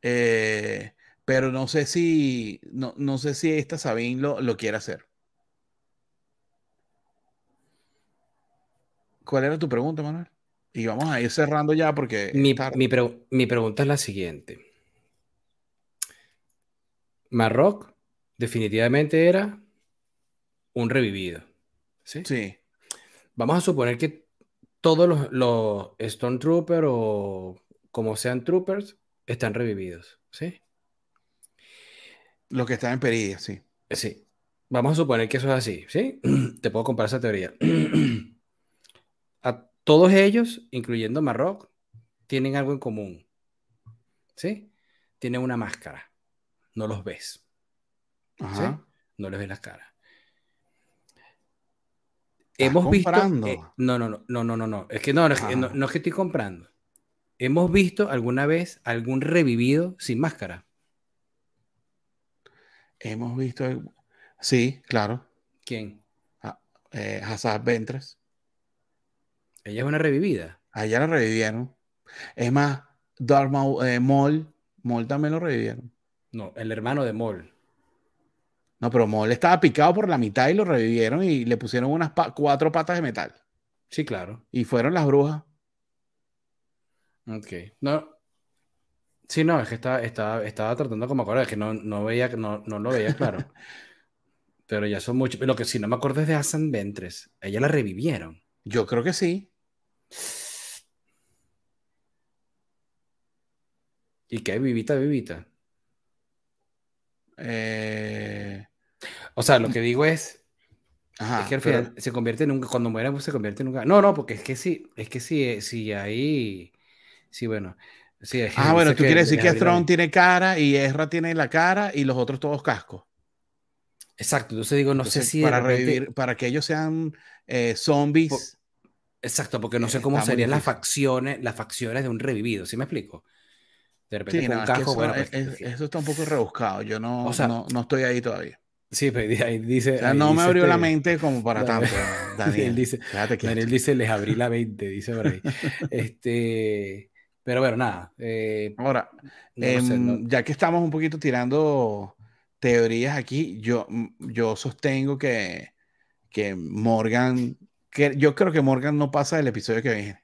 Eh, pero no sé si, no, no, sé si esta Sabine lo, lo quiere hacer. ¿Cuál era tu pregunta, Manuel? Y vamos a ir cerrando ya porque... Mi, mi, pregunta es la siguiente. Marroc definitivamente era un revivido. ¿sí? Sí. Vamos a suponer que todos los, los Stormtroopers o como sean troopers están revividos. ¿sí? Los que están en Peridia, sí. Sí. Vamos a suponer que eso es así, ¿sí? Te puedo comprar esa teoría. Todos ellos, incluyendo Marroc, tienen algo en común. ¿Sí? Tienen una máscara. No los ves. ¿Sí? No les ves las caras. Hemos visto. Eh, no, no, no, no, no, no, no. Es que no, no, no, es que estoy comprando. ¿Hemos visto alguna vez algún revivido sin máscara? Hemos visto. Sí, claro. ¿Quién? Ah, eh, Ventres. Ella es una revivida. A ella la revivieron. Es más, Darth eh, Maul, Maul también lo revivieron. No, el hermano de Maul. No, pero Maul estaba picado por la mitad y lo revivieron y le pusieron unas cuatro patas de metal. Sí, claro. Y fueron las brujas. Ok. No. Sí, no, es que estaba, estaba, estaba tratando como acordar, es que no, no veía, no, no lo veía claro. pero ya son muchos. Lo que sí no me acuerdo es de Hassan Ventres. Ella la revivieron. Yo creo que sí. ¿Y qué? ¿Vivita, vivita? Eh, o sea, lo que digo es, es que al final se convierte en un, cuando muera pues se convierte en un... No, no, porque es que sí, es que sí, sí ahí, sí, bueno. Sí, ah, bueno, tú quieres decir que Throne tiene cara y Ezra tiene la cara y los otros todos cascos. Exacto, entonces digo, no sé si... Para revivir, para que ellos sean eh, zombies Exacto, porque no sé cómo serían las facciones, las facciones de un revivido, ¿sí me explico? De repente un cajo, bueno, pues, eso está un poco rebuscado, yo no, no, estoy ahí todavía. Sí, pero ahí dice. no me abrió la este mente como para tanto. Daniel dice, Daniel dice, les abrí la mente, dice por ahí. este, pero bueno, nada. Eh, Ahora, em, ya que estamos un poquito tirando teorías aquí, yo, yo sostengo que, que Morgan, que yo creo que Morgan no pasa del episodio que viene.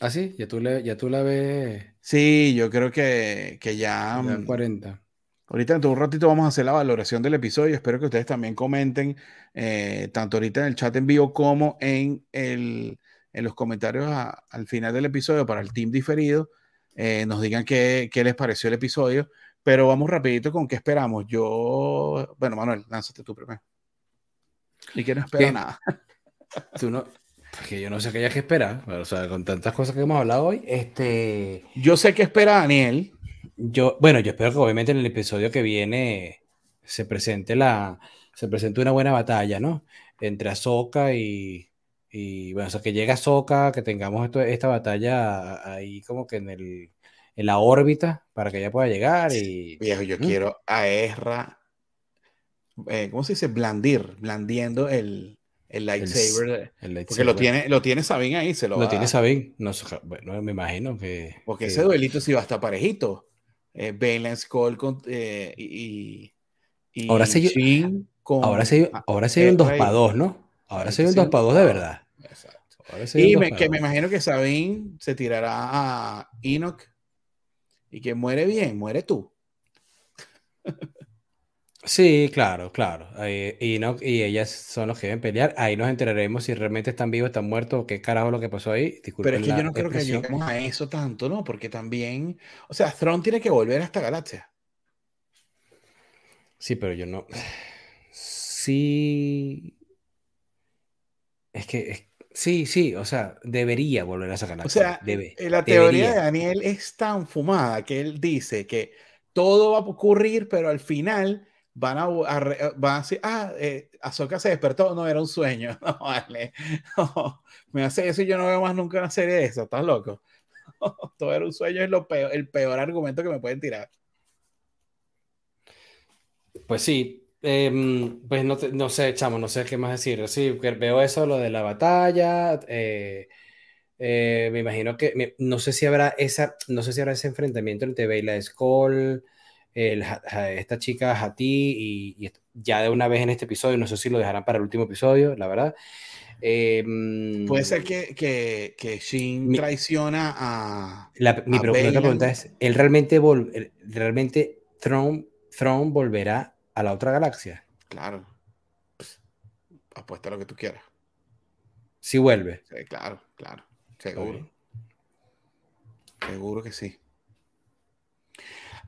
¿Ah, sí? ¿Ya tú, le, ya tú la ves? Sí, yo creo que, que ya... 40. Mm, ahorita de un ratito vamos a hacer la valoración del episodio. Espero que ustedes también comenten, eh, tanto ahorita en el chat en vivo como en, el, en los comentarios al final del episodio para el team diferido. Eh, nos digan qué, qué, les pareció el episodio. Pero vamos rapidito con qué esperamos. Yo, bueno, Manuel, lánzate tú primero. Y que no espero nada. Tú no, que yo no sé qué hay que esperar, o sea, con tantas cosas que hemos hablado hoy, este... Yo sé qué espera Daniel. Yo, bueno, yo espero que obviamente en el episodio que viene se presente la, se presente una buena batalla, ¿no? Entre Ahsoka y, y bueno, o sea, que llegue Ahsoka, que tengamos esto, esta batalla ahí como que en el, en la órbita para que ella pueda llegar y... Viejo, yo quiero a Ezra, eh, ¿cómo se dice? Blandir, blandiendo el, el lightsaber. porque lo tiene, lo tiene Sabine ahí, se lo, lo tiene Sabine. No, bueno, me imagino que. Porque ese duelito sí va a estar parejito. Eh, Balance Call con, eh, y, y, Ahora se con, ahora se ahora se un 2 para 2, ¿no? Ahora se un 2 para 2 de verdad. Exacto. Y me, que me imagino que Sabine se tirará a Enoch y que muere bien, muere tú. Sí, claro, claro. y, no, y ellas son los que deben pelear. Ahí nos enteraremos si realmente están vivos, están muertos, o qué carajo lo que pasó ahí. Pero es que yo no creo que lleguemos a eso tanto, ¿no? Porque también, o sea, Throne tiene que volver a esta galaxia. Sí, pero yo no. Sí. Es que sí, sí, o sea, debería volver a esa galaxia. O sea, Debe, la teoría de Daniel es tan fumada que él dice que todo va a ocurrir, pero al final van a, a, van a decir, ah, eh, Azoka se despertó, no era un sueño, no vale, me hace eso y yo no veo más nunca una serie de eso, estás loco. Todo era un sueño, es lo peor, el peor argumento que me pueden tirar. Pues sí, em, pues no, no, sé, chamo, no sé qué más decir. Sí, veo eso, lo de la batalla. Eh, eh, me imagino que, no sé si habrá esa, no sé si habrá ese enfrentamiento entre Bella Skull esta chica Hati y, ya de una vez en este episodio, no sé si lo dejarán para el último episodio, la verdad. Em, Puede ser que, que, que Shin traiciona a. mi pregunta es: ¿él realmente, realmente Throne, Throne volverá a la otra galaxia? Claro. Pues, apuesta lo que tú quieras. Si vuelve. Sí, claro, claro. Seguro. Seguro que sí.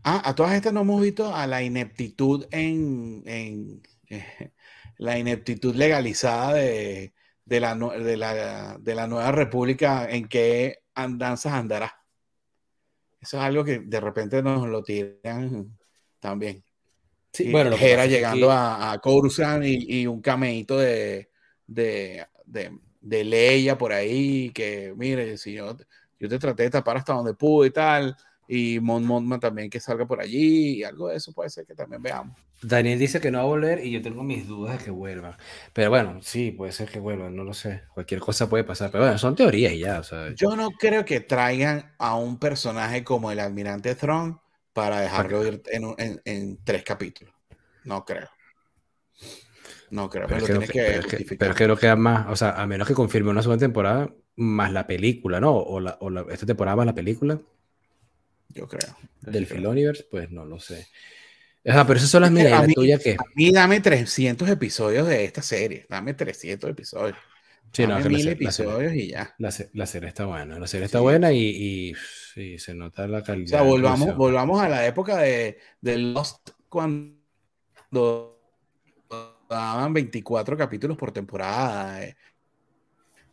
Ah, a todas estas no hemos visto a la ineptitud en, eh, la ineptitud legalizada de, la, de, la, nueva república en qué andanzas andará. Eso es algo que de repente nos lo tiran también. Sí, bueno, era llegando a, a Coruscant y, un cameíto de, de, de, Leia por ahí, que mire, si yo, yo te traté de tapar hasta donde pude y tal, y Mon Mothma también que salga por allí y algo de eso puede ser que también veamos. Daniel dice que no va a volver y yo tengo mis dudas de que vuelva. Pero bueno, sí, puede ser que vuelva, no lo sé. Cualquier cosa puede pasar. Pero bueno, son teorías ya. Yo no creo que traigan a un personaje como el Almirante Throne para dejarlo ir en, en, tres capítulos. No creo. No creo. Pero, es que, pero, que, no queda más, o sea, a menos que confirme una segunda temporada más la película, ¿no? O, la, o la, esta temporada más la película yo creo. Del Filoniverse, pues no lo sé. pero esas son las medidas tuyas que. A mí dame 300 episodios de esta serie. Dame 300 episodios. Sí, no, mil episodios y ya. La, serie está buena. La serie está buena y, y se nota la calidad. O sea, volvamos, volvamos a la época de, de Lost cuando daban 24 capítulos por temporada. Eh.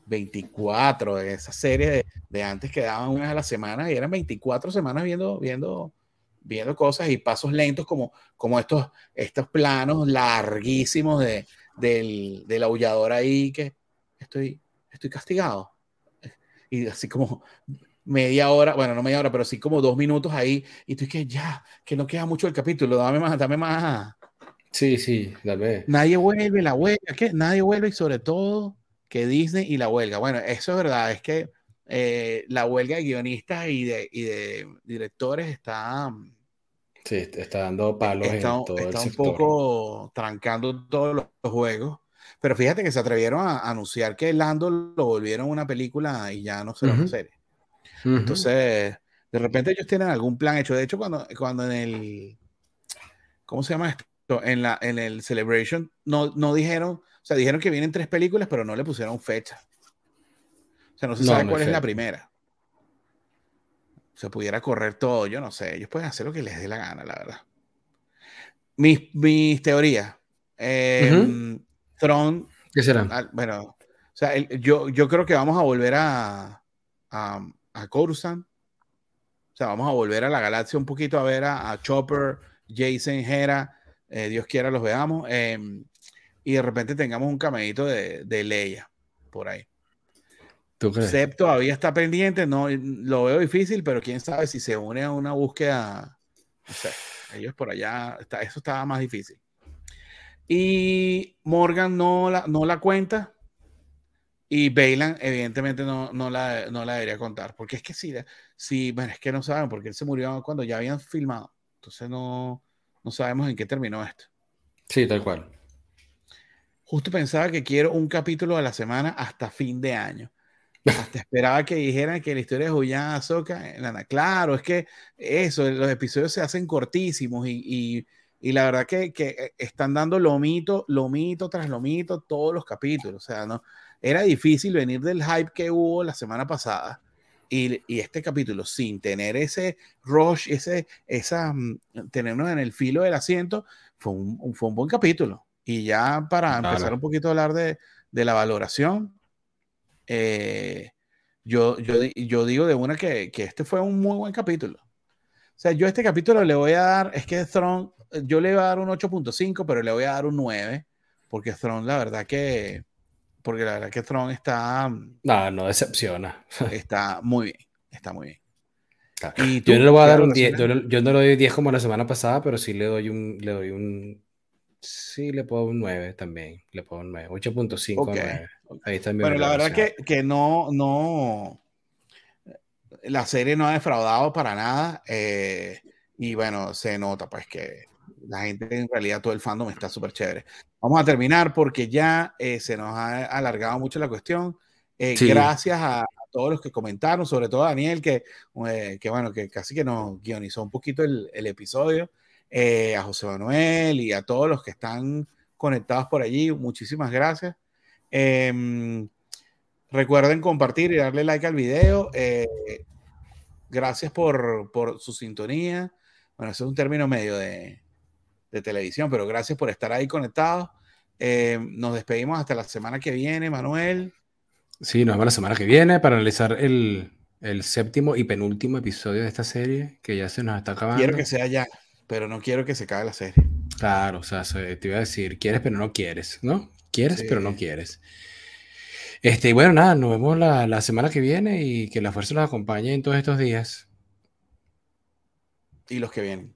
24, esa serie de, antes que daban unas a la semana y eran 24 semanas viendo, viendo, viendo cosas y pasos lentos como, como estos, estos planos larguísimos de, del, del aullador ahí que estoy, estoy castigado. Y así como media hora, bueno, no media hora, pero sí como dos minutos ahí. Y tú que ya, que no queda mucho el capítulo, dame más, dame más. Sí, sí, dame. Nadie vuelve, la huelga, ¿qué? Nadie vuelve y sobre todo que Disney y la huelga. Bueno, eso es verdad, es que eh, la huelga de guionistas y de, y de directores está... Sí, está dando palos está, en todo está un poco trancando todos los juegos. Pero fíjate que se atrevieron a anunciar que Lando lo volvieron una película y ya no será una serie. Entonces, de repente ellos tienen algún plan hecho. De hecho, cuando, cuando en el. ¿Cómo se llama esto? En, la, en el Celebration no, no dijeron. O sea, dijeron que vienen tres películas, pero no le pusieron fecha. O sea, no se sabe cuál es la primera. Se pudiera correr todo, yo no sé. Ellos pueden hacer lo que les dé la gana, la verdad. Mis, mis teorías. Eh, Tron. ¿Qué será? bueno, o sea, yo, yo creo que vamos a volver a, a, a Coruscant. O sea, vamos a volver a la galaxia un poquito a ver a, Chopper, Jason, Hera. Eh, Dios quiera los veamos. Em, y de repente tengamos un camellito de, de Leia por ahí. ¿Tú crees? todavía está pendiente, no lo veo difícil, pero quién sabe si se une a una búsqueda. No sé, ellos por allá, está, eso estaba más difícil. Y Morgan no la, no la cuenta. Y Bailan, evidentemente, no, no, la, no la debería contar. Porque es que sí, sí, bueno, es que no saben, porque él se murió cuando ya habían filmado. Entonces no, no sabemos en qué terminó esto. Sí, tal cual. Justo pensaba que quiero un capítulo a la semana hasta fin de año. Hasta esperaba que dijeran que la historia de Julián Azoka, claro, es que eso, los episodios se hacen cortísimos y y la verdad que, que eh, están dando lomito, lomito tras lomito todos los capítulos. O sea, no, era difícil venir del hype que hubo la semana pasada y, y este capítulo sin tener ese rush, ese, esa, mm, tenernos en el filo del asiento, fue un, fue un buen capítulo. Y ya para empezar un poquito a hablar de, de la valoración, eh, yo, yo, yo, digo de una que, que, este fue un muy buen capítulo. O sea, yo a este capítulo le voy a dar, es que Throne yo le voy a dar un 8.5, pero le voy a dar un 9, porque Throne, la verdad que, porque la verdad que Throne está... No, no decepciona. Está muy bien, está muy bien. ¿Y yo no le voy a dar un 10, yo, no le doy 10 como la semana pasada, pero sí le doy un, le doy un, sí le puedo un 9 también, le puedo un 9, 8.5, Ahí está Pero la verdad que, que no, no, la serie no ha defraudado para nada, eh, y bueno, se nota pues que la gente en realidad todo el fandom está súper chévere. Vamos a terminar porque ya eh, se nos ha alargado mucho la cuestión. Eh, gracias a, todos los que comentaron, sobre todo a Daniel, que, que bueno, que casi que nos guionizó un poquito el, el episodio, a José Manuel y a todos los que están conectados por allí. Muchísimas gracias. Em, recuerden compartir y darle like al video. gracias por, por su sintonía. Bueno, ese es un término medio de, de televisión, pero gracias por estar ahí conectados. Eh, nos despedimos hasta la semana que viene, Manuel. Sí, nos vemos la semana que viene para analizar el, el, séptimo y penúltimo episodio de esta serie, que ya se nos está acabando. Quiero que sea ya, pero no quiero que se acabe la serie. Claro, o sea, te iba a decir, quieres pero no quieres, ¿no? Quieres pero no quieres. Este, y bueno, nada, nos vemos la, la semana que viene y que la fuerza nos acompañe en todos estos días. Y los que vienen.